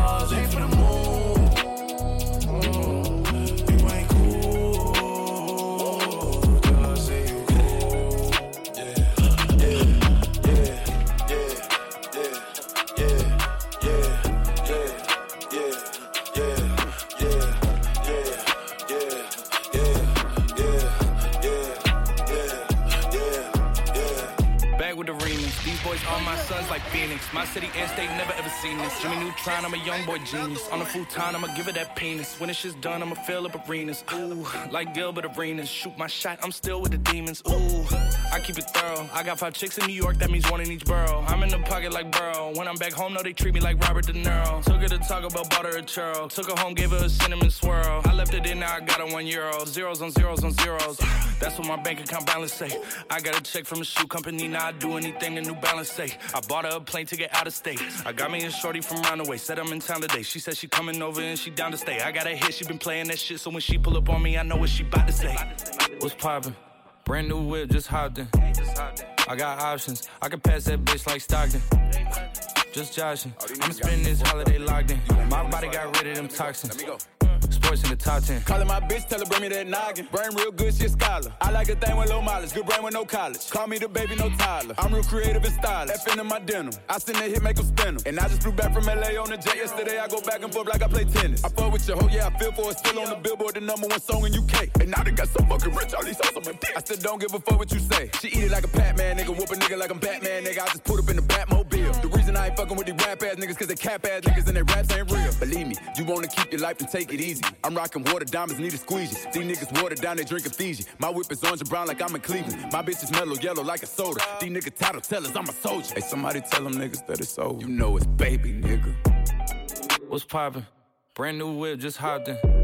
Phoenix. My city and state never seen this. Jimmy Neutron, I'm a young boy genius. On a futon, I'ma give it that penis. When it's just done, I'ma fill up arenas. Ooh, like Gilbert Arenas. Shoot my shot, I'm still with the demons. Ooh, I keep it thorough. I got five chicks in New York, that means one in each borough. I'm in the pocket like Burrow. When I'm back home, no, they treat me like Robert De Niro. Took her to Taco Bell, bought her a churro. Took her home, gave her a cinnamon swirl. I left it in, now I got her one euro. Zeros on zeros on zeros. That's what my bank account balance say. I got a check from a shoe company, now I do anything the New Balance say. I bought her a plane to get out of state. I got me a shorty from Roundaway, said I'm in town today. She said she coming over and she down to stay. I got a hit, she been playing that shit, so when she pull up on me, I know what she bout to say. What's poppin'? Brand new whip, just hopped in. I got options, I can pass that bitch like Stockton. Just joshing, I'm spending this holiday locked in. My body got rid of them toxins. Sports in the top 10. Calling my bitch, tell her bring me that noggin. Brain real good, she a scholar. I like a thing with low mileage, good brain with no college. Call me the baby, no Tyler. I'm real creative and stylish. F in my denim. I send that hit, make them spin 'em. And I just flew back from LA on the jet yesterday. I go back and forth like I play tennis. I fuck with your hoe, yeah, I feel for it. Still on the billboard, the number one song in UK. And now they got so fucking rich, all these hoes on my dick. I still don't give a fuck what you say. She eat it like a Pac-Man, nigga. Whoop a nigga like I'm Batman, nigga. I just put up in the Batmobile. Reason I ain't fucking with these rap ass niggas, cause they cap ass niggas and they raps ain't real. Believe me, you wanna keep your life and take it easy. I'm rocking water diamonds, need a squeegee. These niggas water down, they drinking Fiji. My whip is orange and brown like I'm in Cleveland. My bitch is mellow yellow like a soda. These niggas title tellers, I'm a soldier. Hey, somebody tell them niggas that it's over. You know it's baby, nigga. What's poppin'? Brand new whip, just hopped in.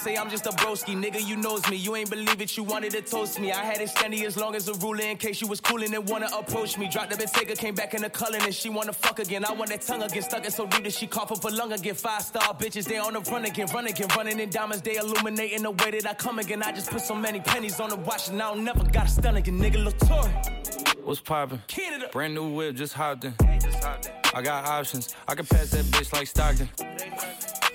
say I'm just a broski. Nigga, you knows me. You ain't believe it. You wanted to toast me. I had it standing as long as a ruler in case you was coolin' and wanna approach me. Dropped the Bentayga, came back in the culling and she wanna fuck again. I want that tongue again. Stuck it so deep that she cough up a lung again. Five star bitches, they on the run again. Run again. Running in diamonds, they illuminating the way that I come again. I just put so many pennies on the watch and I don't never got a stun again. Nigga, look Tory. What's poppin'? Canada. Brand new whip, just hopped in. I got options. I can pass that bitch like Stockton.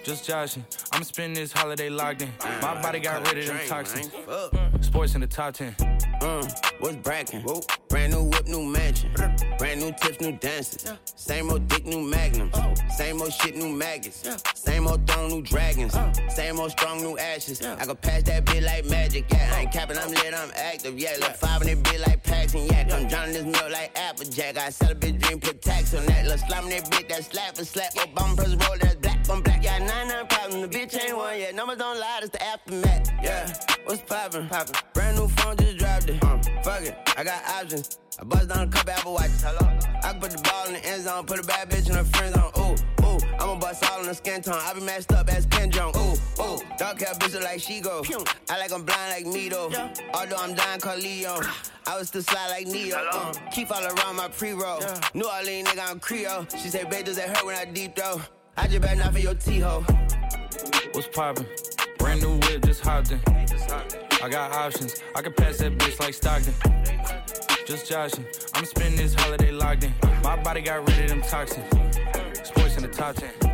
Just joshing. I'm spending this holiday locked in. Ah, My body got rid of them toxins. Mm. Sports in the top 10. Uh, what's brackin'? Brand new whip, new mansion. Mm. Brand new tips, new dances. Same old dick, new magnums. Oh. Same old shit, new maggots. Same old throne, new dragons. Uh. Same old strong, new ashes. I go pass that bit like magic. Yeah, I ain't capping, I'm lit, I'm active. Yeah, look five in that bit like Paxton. Yeah, I'm drowning this milk like Applejack. I sell a bitch dream, put tax on that. Let's slam that bitch, that slap and slap. Your bum press roll, that's on black. Yeah, nine nine problem. The bitch ain't one yet. Numbers don't lie, it's the aftermath. Yeah, what's poppin'? Poppin'. Brand new phone, just dropped it. Fuck it, I got options. I bust down a couple Apple Watches. Hello. I can put the ball in the end zone, put a bad bitch in her friend zone. Ooh, ooh, I'ma bust all in the skin tone. I be matched up as Ken Jeong. Ooh, ooh, dark hair bitch like she go. I like I'm blind like me though. Although I'm dying called Leo. I was still slide like Neo. Uh, keep all around my pre-roll. New Orleans nigga, I'm Creole. She say, babe, does it hurt when I deep though? I just better not for your T-ho. What's poppin'? Brand new whip, just hopped in. I got options. I can pass that bitch like Stockton. Just joshing. I'm spending this holiday locked in. My body got rid of them toxins. Sports in the top 10.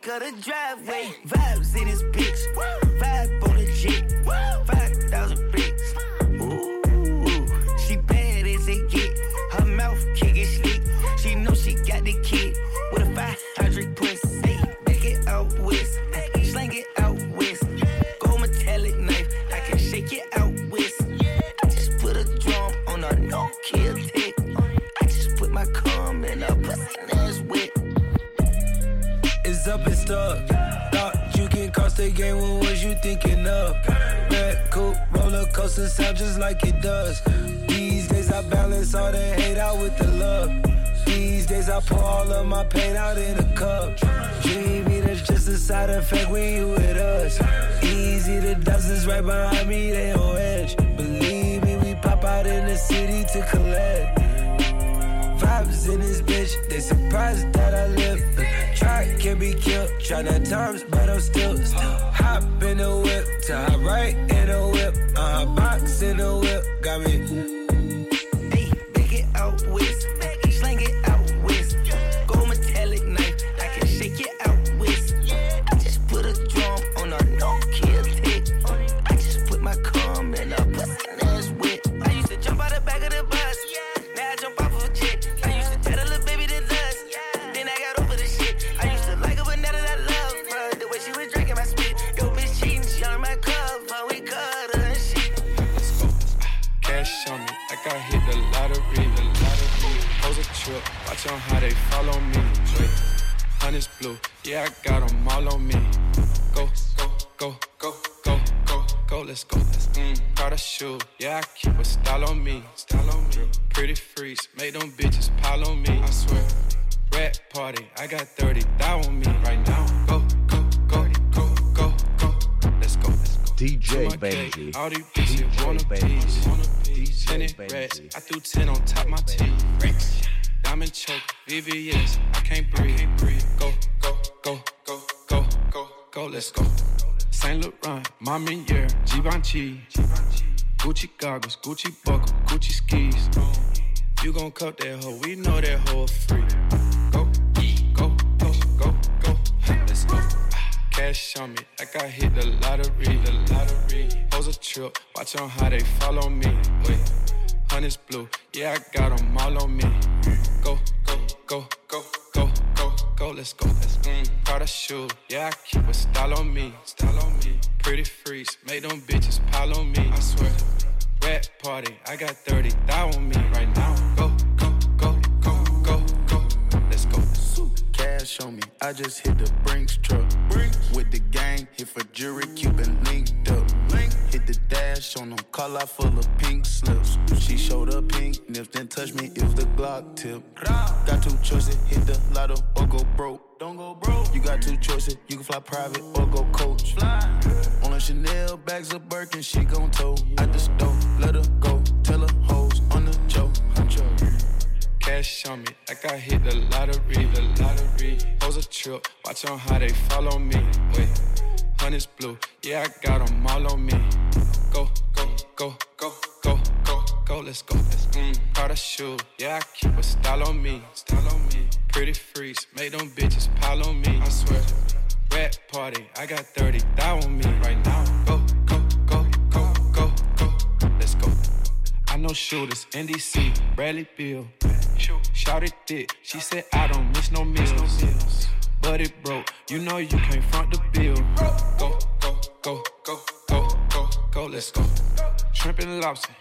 Public or the driveway. Vibes in this just like it does. These days I balance all the hate out with the love. These days I pour all of my pain out in a cup. Dreamy, that's just a side effect when you with us. Easy the dozens right behind me, they on edge. Believe me, we pop out in the city to collect. Vibes in this bitch, they surprised that I live. I can be killed. Tryna times, but I'm still still. Hop in the whip, to hop right in the whip. Uh, box in the whip, got me. Cut that hoe. We know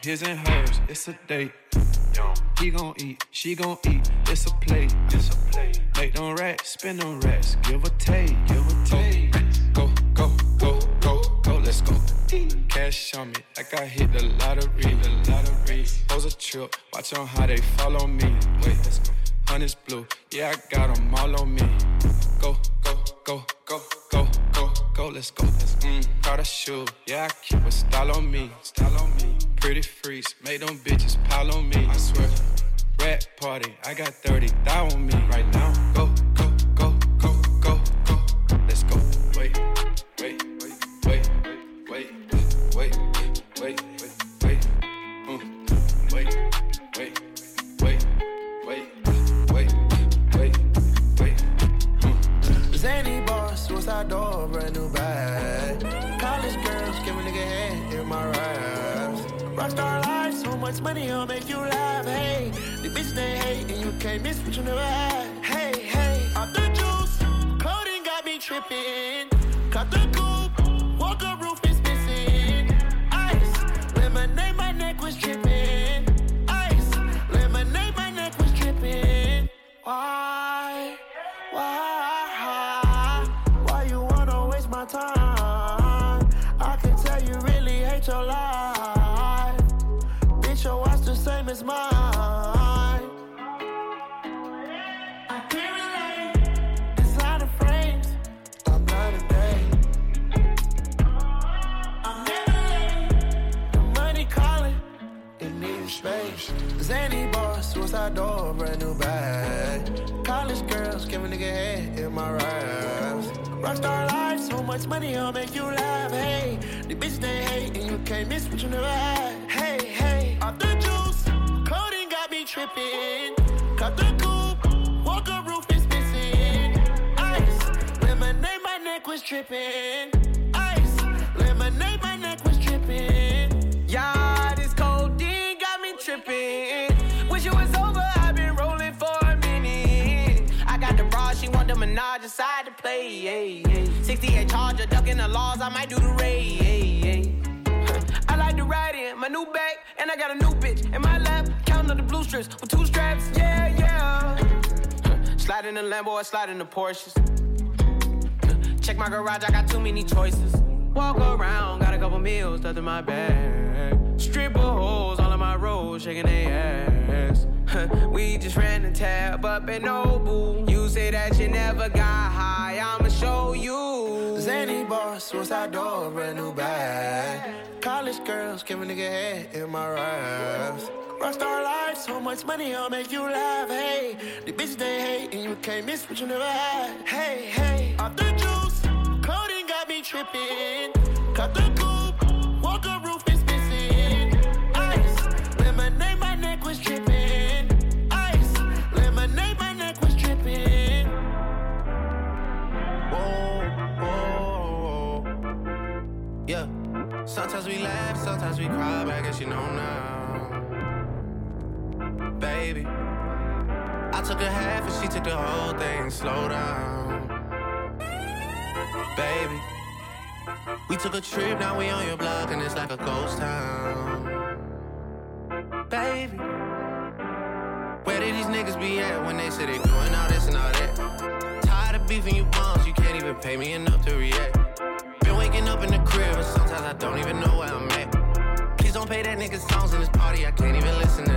his and hers, it's a date. He gon' eat, she gon' eat, it's a plate. It's a plate. Make them racks, spin them racks, give a take, give or take. Go, go, go, go, go, let's go. Cash on me, like I hit the lottery, the lottery. Pose a trip, watch on how they follow me. Wait, let's go. Honey's blue, yeah, I got them all on me. Go, go, go, go, go, go, go, let's go. Let's. Mm, proud of shoe, yeah, I keep a style on me. Style on me pretty freaks. Make them bitches pile on me, I swear. Rap party, I got 30 thou on me right now. In the Porsches. Check my garage, I got too many choices. Walk around, got a couple meals stuffed in my bag. Stripper holes all in my road, shaking their ass. we just ran the tab up in Nobu. You say that you never got high, I'ma show you. Zany boss, suicide door, brand new bag. College girls, give a nigga head in my raps. Rockstar life, so much money, I'll make you laugh. Hey, the bitch they hate, and you can't miss what you never had. Hey, hey, off the juice, coding got me tripping. Cut the coupe, walker roof is missing. Ice, lemonade, my neck was tripping. Ice, lemonade, my neck was tripping. Whoa, whoa. Yeah. Sometimes we laugh, sometimes we cry, but I guess you know now. Baby, I took a half and she took the whole thing. Slow down. Baby, we took a trip, now we on your block, and it's like a ghost town. Baby, where did these niggas be at when they said they doing all this and all that? Tired of beefing you bums, you can't even pay me enough to react. Been waking up in the crib, and sometimes I don't even know where I'm at. Please don't play that nigga songs in this party, I can't even listen to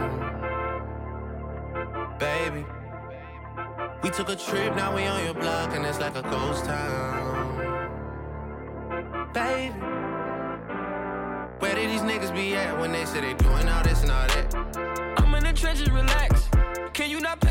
baby. We took a trip, now we on your block, and it's like a ghost town, baby. Where did these niggas be at when they say they doing all this and all that? I'm in the trenches, relax. Can you not pet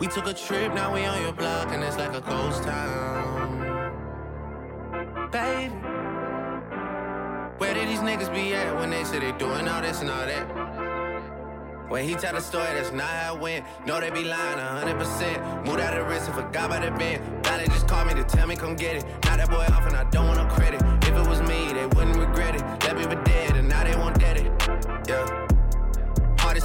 We took a trip, now we on your block, and it's like a ghost town. Baby, where did these niggas be at when they say they doing all this and all that? When he tell the story, that's not how it went. No, they be lying 100%. Moved out of wrist and forgot about the bend. Now they just called me to tell me come get it. Now that boy off and I don't want no credit. If it was me,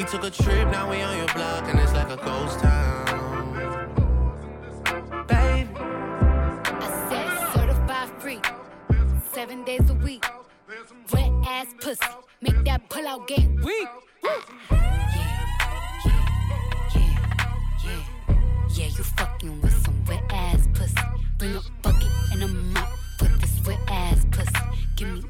We took a trip, now we on your block, and it's like a ghost town. Baby, I said certified free, seven days a week. Wet ass pussy, make that pull out game weak. Yeah, Yeah you fucking with some wet ass pussy. Bring a bucket and a mop for this wet ass pussy. Give me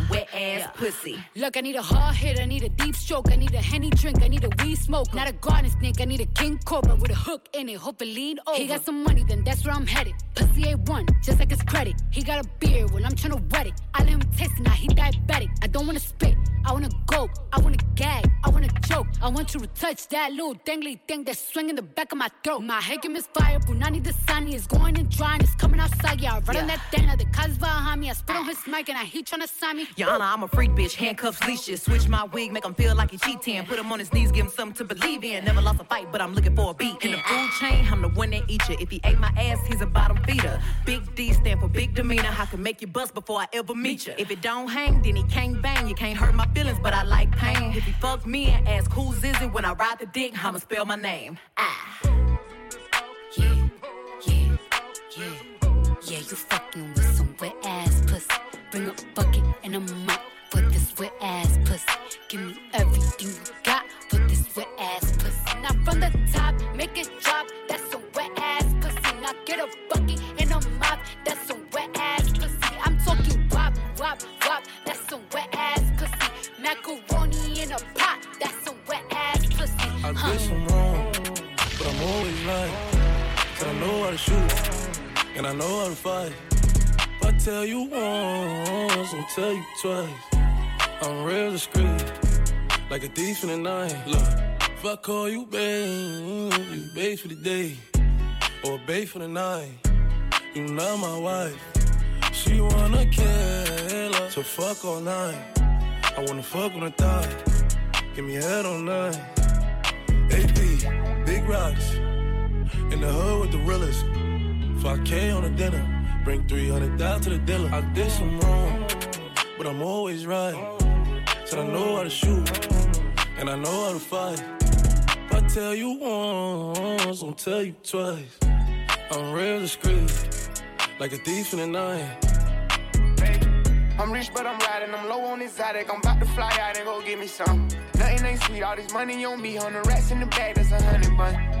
wet ass pussy. Look, I need a hard hit, I need a deep stroke, I need a henny drink, I need a weed smoke. Not a garden snake, I need a king cobra with a hook in it, hope it lean over. He got some money, then that's where I'm headed. Pussy A1, just like his credit. He got a beard when I'm tryna wet it. I let him taste it, now he diabetic. I don't wanna spit, I wanna go, I wanna gag, I wanna choke. I want you to touch that little dangly thing that's swinging the back of my throat. My head is fire, Punani the sunny is going and drying, it's coming outside. Yeah, I run on that thing, now the cuz behind me. I spit on his mic and I he tryna sign me. Honor, I'm a freak bitch, handcuffs, leashes. Switch my wig, make him feel like he cheating. Put him on his knees, give him something to believe in. Never lost a fight, but I'm looking for a beat. In the food chain, I'm the one that eat you. If he ate my ass, he's a bottom feeder. Big D stand for big demeanor. I can make you bust before I ever meet you. If it don't hang, then he can't bang. You can't hurt my feelings, but I like pain. If he fuck me and ask who's is it when I ride the dick, I'ma spell my name. Ah. Yeah, you fucking with Bring a bucket and a mop for this wet ass pussy. Give me everything you got for this wet ass pussy. Now from the top, make it drop. That's some wet ass pussy. Now get a bucket and a mop. That's some wet ass pussy. I'm talking wop, wop, wop. That's some wet ass pussy. Macaroni in a pot. That's some wet ass pussy. I guess I'm wrong, but I'm always right. Cause I know how to shoot, and I know how to fight. Tell you once, I'll tell you twice. I'm real discreet, like a thief in the night. Look, if I call you babe, you babe for the day, or babe for the night. You not my wife. She wanna kill her, so fuck all night. I wanna fuck on the thigh, give me head all night. AP, big rocks. In the hood with the realest. 5K on the dinner. Bring 300 down to the dealer. I did some wrong, but I'm always right. Said I know how to shoot, and I know how to fight. If I tell you once, I'll tell you twice. I'm real discreet, like a thief in the night. I'm rich, but I'm riding. I'm low on exotic. I'm about to fly out and go get me some. Nothing ain't sweet. All this money on me. On the rats in the bag, that's a hundred bun.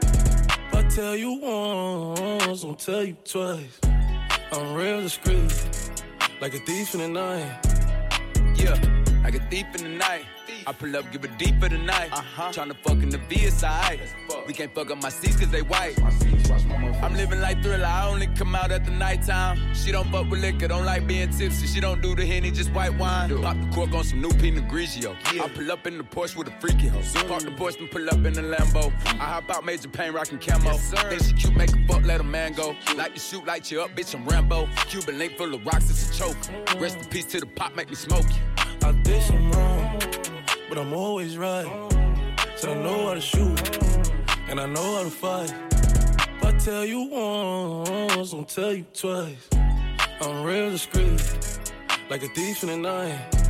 Tell you once, I'll tell you twice. I'm real discreet, like a thief in the night. Yeah, like a thief in the night. I pull up, give it deeper tonight. Uh-huh. Tryna fuck in the VSI. We can't fuck up my seats cause they white. I'm living like thriller, I only come out at the nighttime. She don't fuck with liquor, don't like being tipsy. She don't do the henny, just white wine. Pop the cork on some new Pinot Grigio. Yeah. I pull up in the Porsche with a freaky hoe. Park the Porsche and pull up in the Lambo. I hop out major pain, rockin' camo. Yes, sir. Think she cute, make a fuck, let a man go. Like to shoot, light you up, bitch, I'm Rambo. Cuban link full of rocks, it's a choke. Rest in peace to the pop, make me smoke you. I did some wrong but I'm always right. So I know how to shoot, and I know how to fight. If I tell you once, I'll tell you twice. I'm real discreet, like a thief in the night.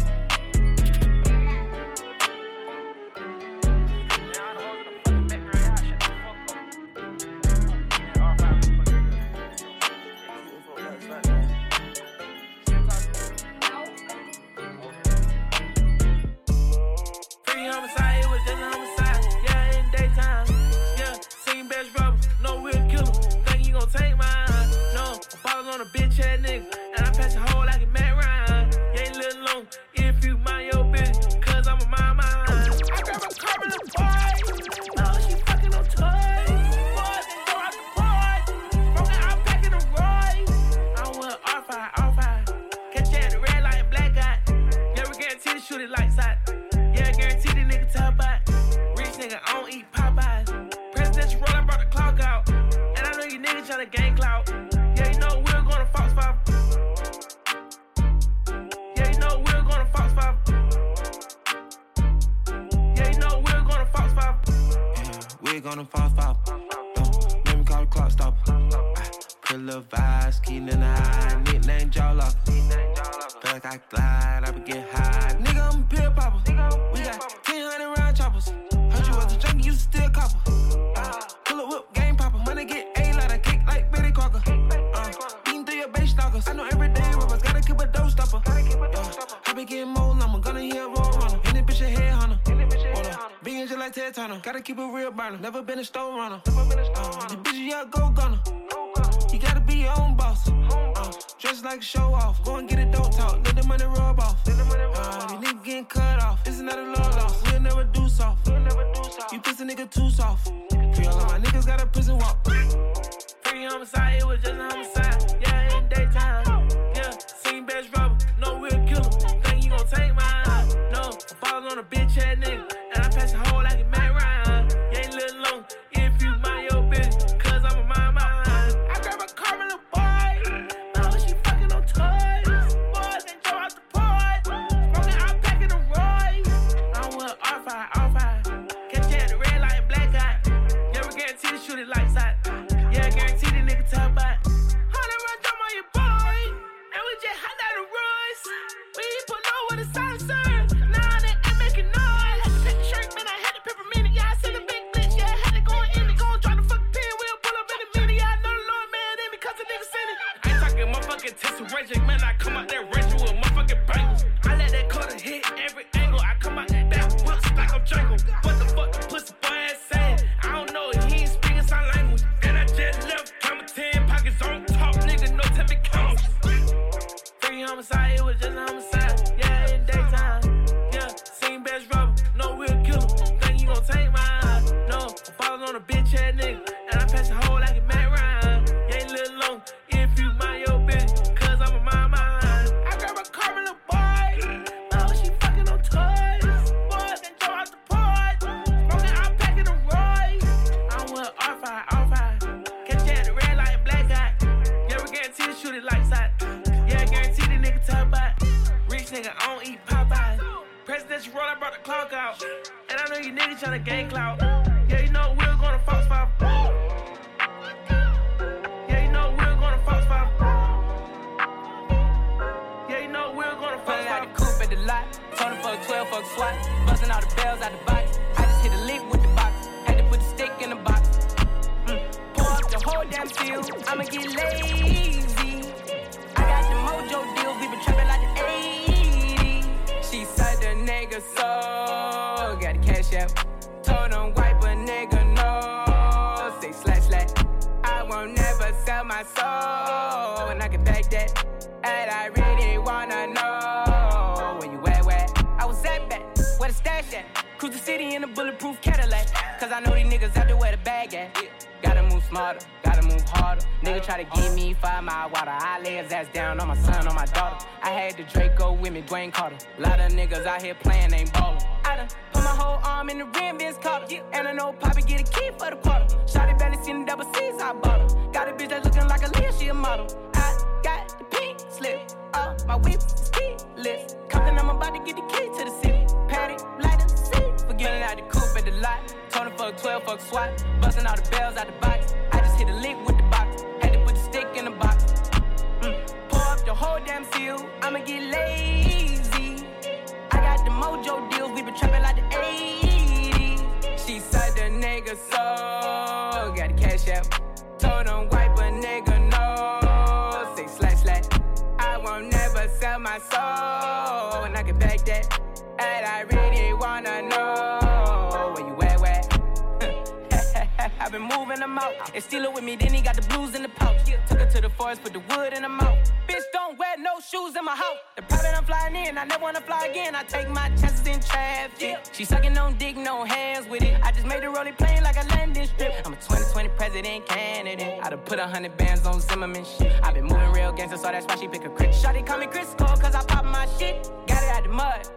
2020 president candidate. I done put a hundred bands on Zimmerman shit. i been moving real gangster, so that's why she pick a crit. Shawty call me Chris Cole, cause I pop my shit. Got it out the mud.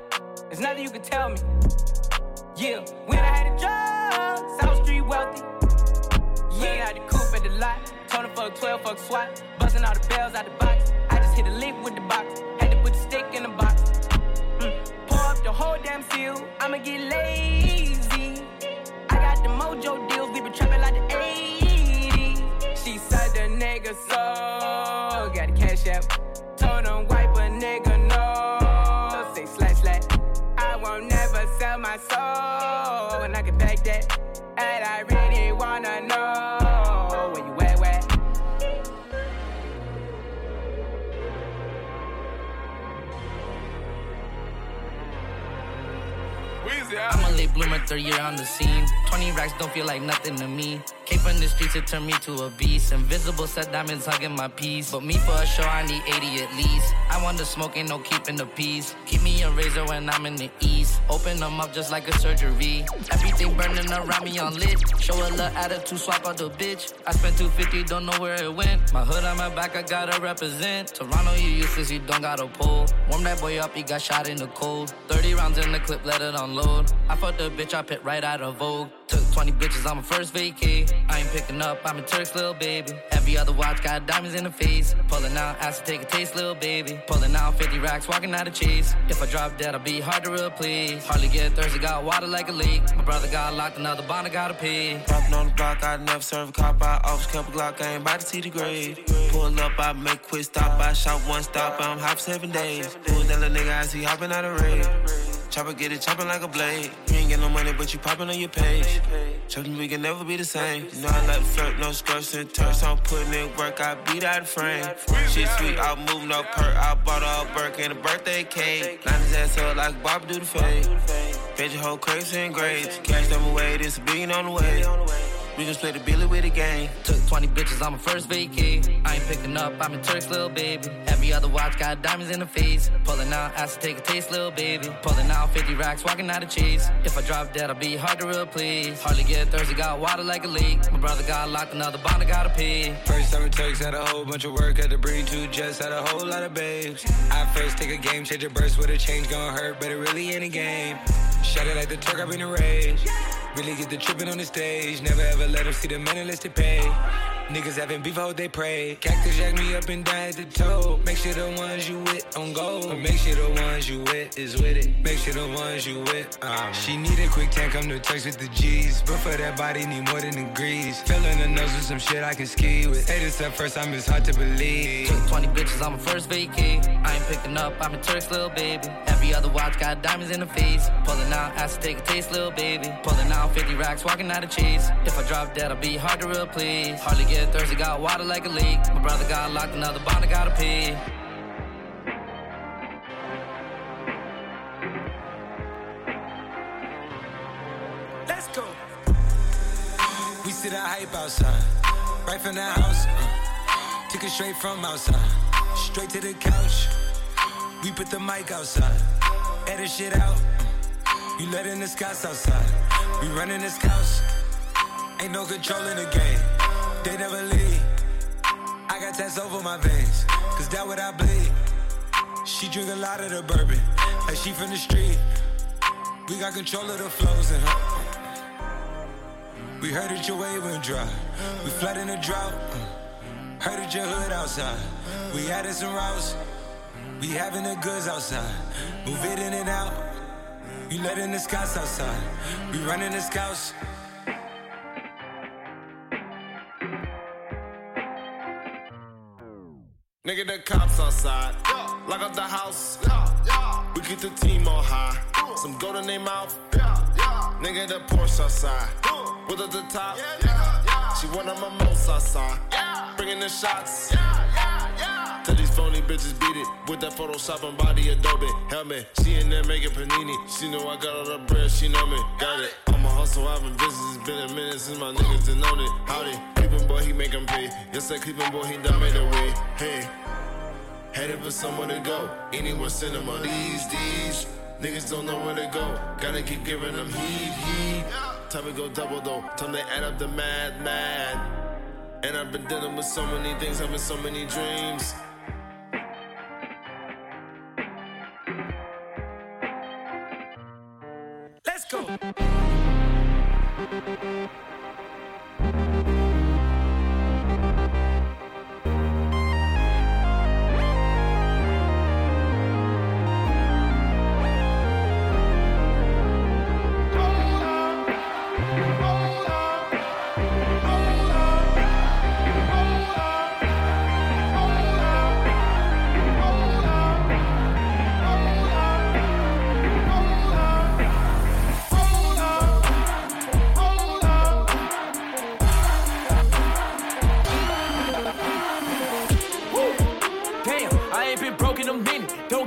There's nothing you can tell me. Yeah, when I had a job, South Street wealthy. Yeah, out the coupe at the lot. Tony fuck 12, fuck SWAT. Busting all the bells out the box. I just hit a lick with the box. Had to put the stick in the box. Mm. Pour up the whole damn seal. I'ma get lazy. I got the mojo deals. We been trapping like the 80s. She said the nigga so. Got the cash out. Told him wipe a nigga no. Say slash slash. I won't never sell my soul. And I can back that. And I really wanna know where you at, where? I'm a late bloomer, third year on the scene. 20 racks don't feel like nothing to me. Cape in the streets, it turned me to a beast. Invisible set diamonds hugging my piece. But me for a show, I need 80 at least. I want the smoke, ain't no keeping the peace. Keep me a razor when I'm in the east. Open them up just like a surgery. Everything burning around me on lit. Show a little attitude, swap out the bitch. I spent 250, don't know where it went. My hood on my back, I gotta represent. Toronto, you useless, you don't got a pull. Warm that boy up, he got shot in the cold. 30 rounds in the clip, let it unload. I fucked the bitch, I pit right out of Vogue. Took 20 bitches on my first vacay. I ain't picking up, I'm a Turk's little baby. Every other watch got diamonds in the face. Pulling out, ask to take a taste, little baby. Pulling out 50 racks, walking out of cheese. If I drop dead, I'll be hard to replace. Hardly get thirsty, got water like a leak. My brother got locked, another bond, I gotta pay. Popping on the block, I never serve a cop. I office couple Glock, I ain't about to see the grave. Pull up, I make quick stop. I shot one stop, I'm hop seven days. Pull that little nigga, I see hopping out of raid. Chopper get it chopping like a blade. You ain't get no money, but you popping on your page. Trust me, we can never be the same. You know I like flirt, no skirts and turks. I'm putting in work, I beat out the frame. Shit sweet, I move no perk. I bought all Burke and a birthday cake. Line his ass up like Bob do the fade. Paid your whole crates and grades. Cash them away, this a on the way. We just play the billy with the game. Took 20 bitches on my first vacay. I ain't picking up, I'm a Turk's little baby. Every other watch got diamonds in the face. Pulling out, ask to take a taste, little baby. Pulling out 50 racks, walking out of chase. If I drop dead, I'll be hard to replace. Hardly get thirsty, got water like a leak. My brother got locked, another bond, I gotta pay. First time it takes had a whole bunch of work, had to bring two jets, had a whole lot of babes. I first take a game, change a burst with a change, gon' hurt, but it really ain't a game. Shut it like the Turk, I've been a rage. Really get the tripping on the stage, never ever let them see the man unless they pay. Niggas having beef, I hope they pray. Cactus jack me up and down at the toe. Make sure the ones you with on go. Make sure the ones you with is with it. Make sure the ones you with. Um. She need a quick tank, come to touch with the G's. But for that body, need more than degrees. Filling the nose with some shit I can ski with. Hey, this up first time, it's hard to believe. Took 20 bitches on my first vacay. I ain't picking up, I'm a Turk's little baby. Every other watch got diamonds in the face. Pulling out, ask to take a taste, little baby. Pulling out 50 racks, walking out of chase. If I drop dead, I'll be hard to real please. Hardly get thirsty, got water like a leak. My brother got locked, another I gotta pay. Let's go. We see the hype outside, right from the house. uh. Took it straight from outside, straight to the couch. We put the mic outside, edit shit out. You letting the scouts outside. We running the scouts. Ain't no control in the game. They never leave. I got tats over my veins, cause that what I bleed. She drink a lot of the bourbon, like she from the street. We got control of the flows in her. We heard that your wave went dry. We flood in the drought. Heard that your hood outside. We added some routes. We having the goods outside. Move it in and out. You letting the scouts outside. We running the scouts. Nigga, the cops outside. Lock up the house. We get the team on high. Some gold in their mouth. Nigga, the Porsche outside. With at the top. She one of my most outside. Bringing the shots. Tell these phony bitches beat it with that Photoshop and body Adobe helmet. She in there making panini. She know I got all the bread. She know me. Got it. I'm a hustle. I've been busy. It's been a minute since my niggas done known it. Howdy. Creepin' boy, he make 'em pay. Yes, that creepin' boy, he done made a way. Hey. Headed for somewhere to go. Anywhere cinema. These, these. Niggas don't know where to go. Gotta keep giving them heat, heat. Time to go double though. Time to add up the mad, mad. And I've been dealing with so many things, having so many dreams. Let's go.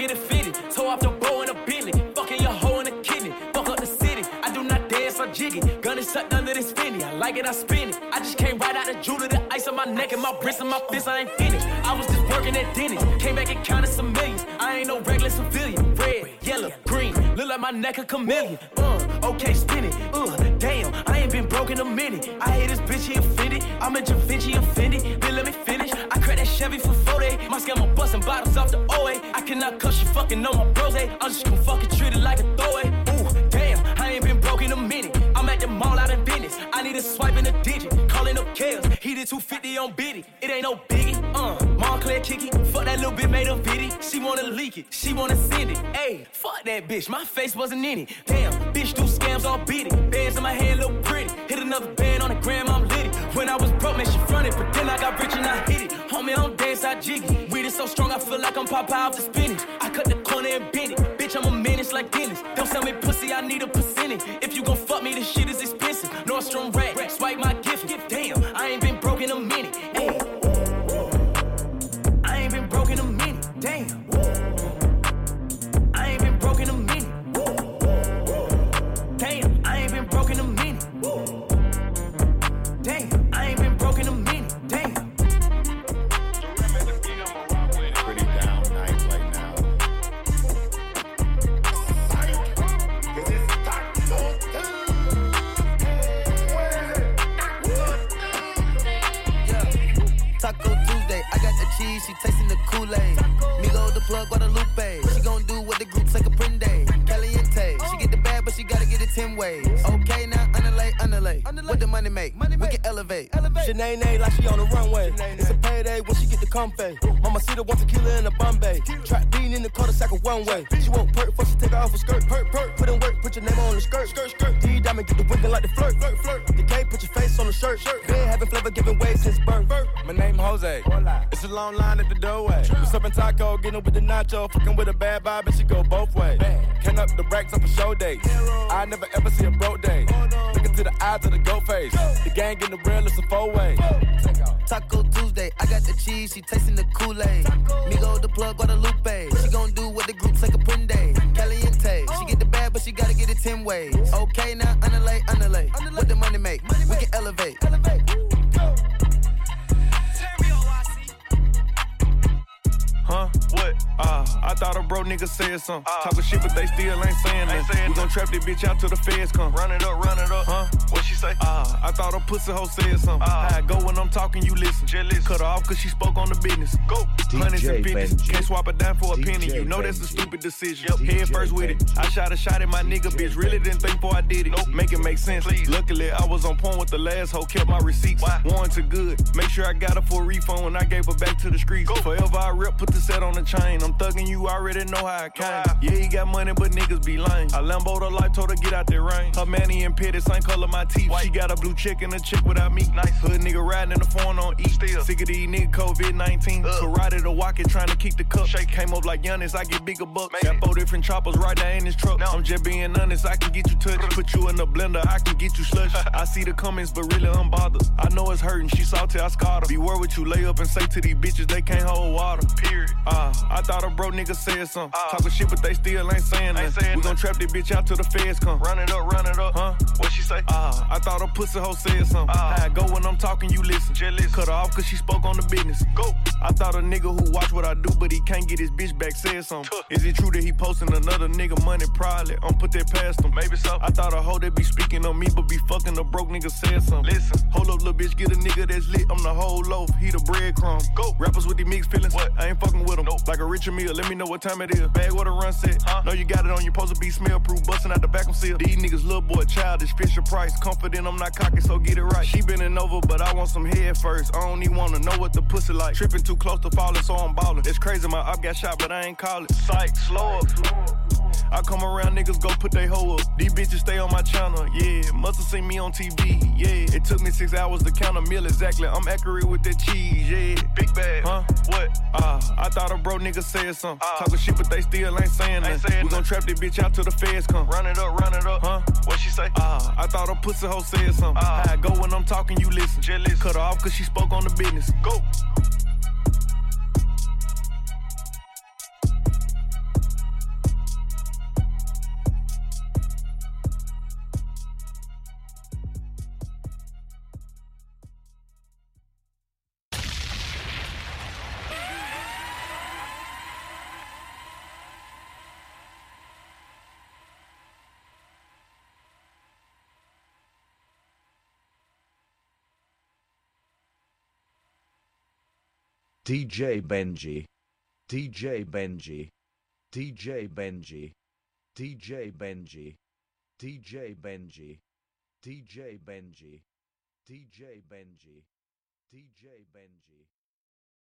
Get it fitted. Toe off the bow in a Bentley. Fucking your hoe in a kidney. Fuck up the city. I do not dance, I jiggy. Gun is tucked under this finny. I like it, I spin it. I just came right out of jeweler, the ice on my neck and my wrist and my fist. I ain't finished. I was just working at Dennis. Came back and counted some millions. I ain't no regular civilian. Red, yellow, green. Look like my neck a chameleon. Uh, okay, spin it. Uh, damn, I ain't been broke in a minute. I hate this bitch, he offended. I'm a Da Vinci offended. Then let me finish. Chevy for 40. My scammer busting bottles off the OA. I cannot cuss you fucking on my bros. eh? I'm just gonna fucking treat it like a throwaway. Ooh, damn, I ain't been broke in a minute. I'm at the mall out in business. I need a swipe in a digit. Calling up Kales. He did 250 on Biddy. It ain't no biggie. Uh, Moncler kicky. Fuck that little bit made a viddy. She wanna leak it. She wanna send it. Ayy, fuck that bitch. My face wasn't in it. Damn, bitch do scams all beat it. Bands in my hand look pretty. Hit another band on the gram, I'm litty. When I was broke, man, she fronted. But then I got rich and I hit it. Homie, don't dance, I jiggy. Weed is so strong, I feel like I'm Popeye off the spinach. I cut the corner and bend it. Bitch, I'm a menace like Dennis. Don't sell me pussy, I need a percentage. If you gon' fuck me, this shit is expensive. Nordstrom rack, swipe my gift. Damn, I ain't been broke in a minute. Kool-Aid. Migo the plug, Guadalupe. She gon' do what the group say Caprende. Caliente, she get the bag, but she gotta get it 10 ways. Okay, now underlay, underlay. What the money make? We can elevate. Shanae like she on the runway. It's a payday when she get the comfy. Mama see the one tequila in the Bombay. Trap bean in the cul-de-sac of one way. She won't perk before she take her off her skirt. Perk, perk. Put in work, put your name on the skirt. Skirt, skirt. D diamond get the winking like the flirt. Flirt, flirt. The K put your face on the shirt. Shirt. Been having flavor giving way since birth. My name Jose. It's a long line at the doorway. What's up in taco, getting with the nacho, fucking with a bad vibe, and she go both ways. Can up the racks up for show days. I never ever see a broke day. Oh, Look to the eyes of the goat face. The gang getting the real, it's a four way. Taco Tuesday, I got the cheese, she tasting the Kool-Aid. Migo the plug, Guadalupe. She gon' do what the group say Caprende. Caliente, she get the bag, but she gotta get it 10 ways. Okay, now underlay, underlay. What the money make? We can elevate. Huh? What? Uh, I thought a bro nigga said something. Talking shit, but they still ain't saying nothing. We gon' trap this bitch out till the feds come. Run it up, run it up. Huh? What she say? Ah, I thought a pussy hoe said something. How I go when I'm talking, you listen. Cut her off cause she spoke on the business. Go. Hundreds and DJ fifties. Benji. Can't swap it down for a DJ penny. You know that's a stupid decision. Yep. Head first with it. I shot a shot at my nigga, bitch. Really didn't think before I did it. Nope. Make it make sense. Luckily, I was on point with the last hoe. Kept my receipts. Why? Warranted good. Make sure I got her for a refund when I gave her back to the streets. Forever I rip, put the set on the chain. I'm thugging you, already know how I came. Yeah, he got money, but niggas be lame. I Lambo the life, told her get out that rain. Her manny and pitted, same color my teeth. She got a blue chick and a chick without me. Nice hood nigga riding in the phone on E. Still. Sick of these niggas COVID 19. Karate to walk it, trying to keep the cup. Shake came up like Giannis, I get bigger bucks. Got four different choppers right there in this truck. Now I'm just being honest, I can get you touched. Put you in the blender, I can get you slush. I see the comments, but really I'm bothered. I know it's hurting, she salty, I scarred her. Beware what you lay up and say to these bitches, they can't hold water. Period. Uh, I thought a bro nigga said something. Talking shit, but they still ain't saying nothing. We gon' trap this bitch out till the feds come. Run it up, run it up. Huh? What she say? Uh, I thought a pussy hoe said something. How I go when I'm talking, you listen. Cut her off cause she spoke on the business. Go. I thought a nigga who watch what I do, but he can't get his bitch back said something. Is it true that he posting another nigga money? Probably. I'm put that past him. Maybe so. I thought a hoe that be speaking on me, but be fucking a broke nigga said something. Listen. Hold up, little bitch, get a nigga that's lit. I'm the whole loaf. He the breadcrumb. Go. Rappers with these mixed feelings. What? I ain't fucking with them. Nope. Like a Richard meal, Let me know what time it is. Bag what a run set. Huh? Know you got it on. You supposed to be smell proof. Busting out the vacuum seal. These niggas little boy childish. Fisher Price. Confident I'm not cocky, so get it right. She bending over, but I want some head first. I don't even wanna know what the pussy like. Tripping too close to falling, so I'm ballin'. It's crazy, my op got shot, but I ain't call it. Psych, slow up. I come around, niggas go put they hoe up. These bitches stay on my channel, yeah. Musta seen me on TV, yeah. It took me six hours to count a meal exactly. I'm accurate with that cheese, yeah. Big bag, huh? What? Ah, I thought a bro nigga said something. Talking shit, but they still ain't saying nothing. We gon' trap this bitch out till the feds come. Run it up, run it up. Huh? What she say? Ah, I thought a pussy hoe said something. How I go when I'm talking, you listen. Cut her off cause she spoke on the business. Go. DJ Benji, DJ Benji, DJ Benji, DJ Benji, DJ Benji, DJ Benji, DJ Benji, DJ Benji.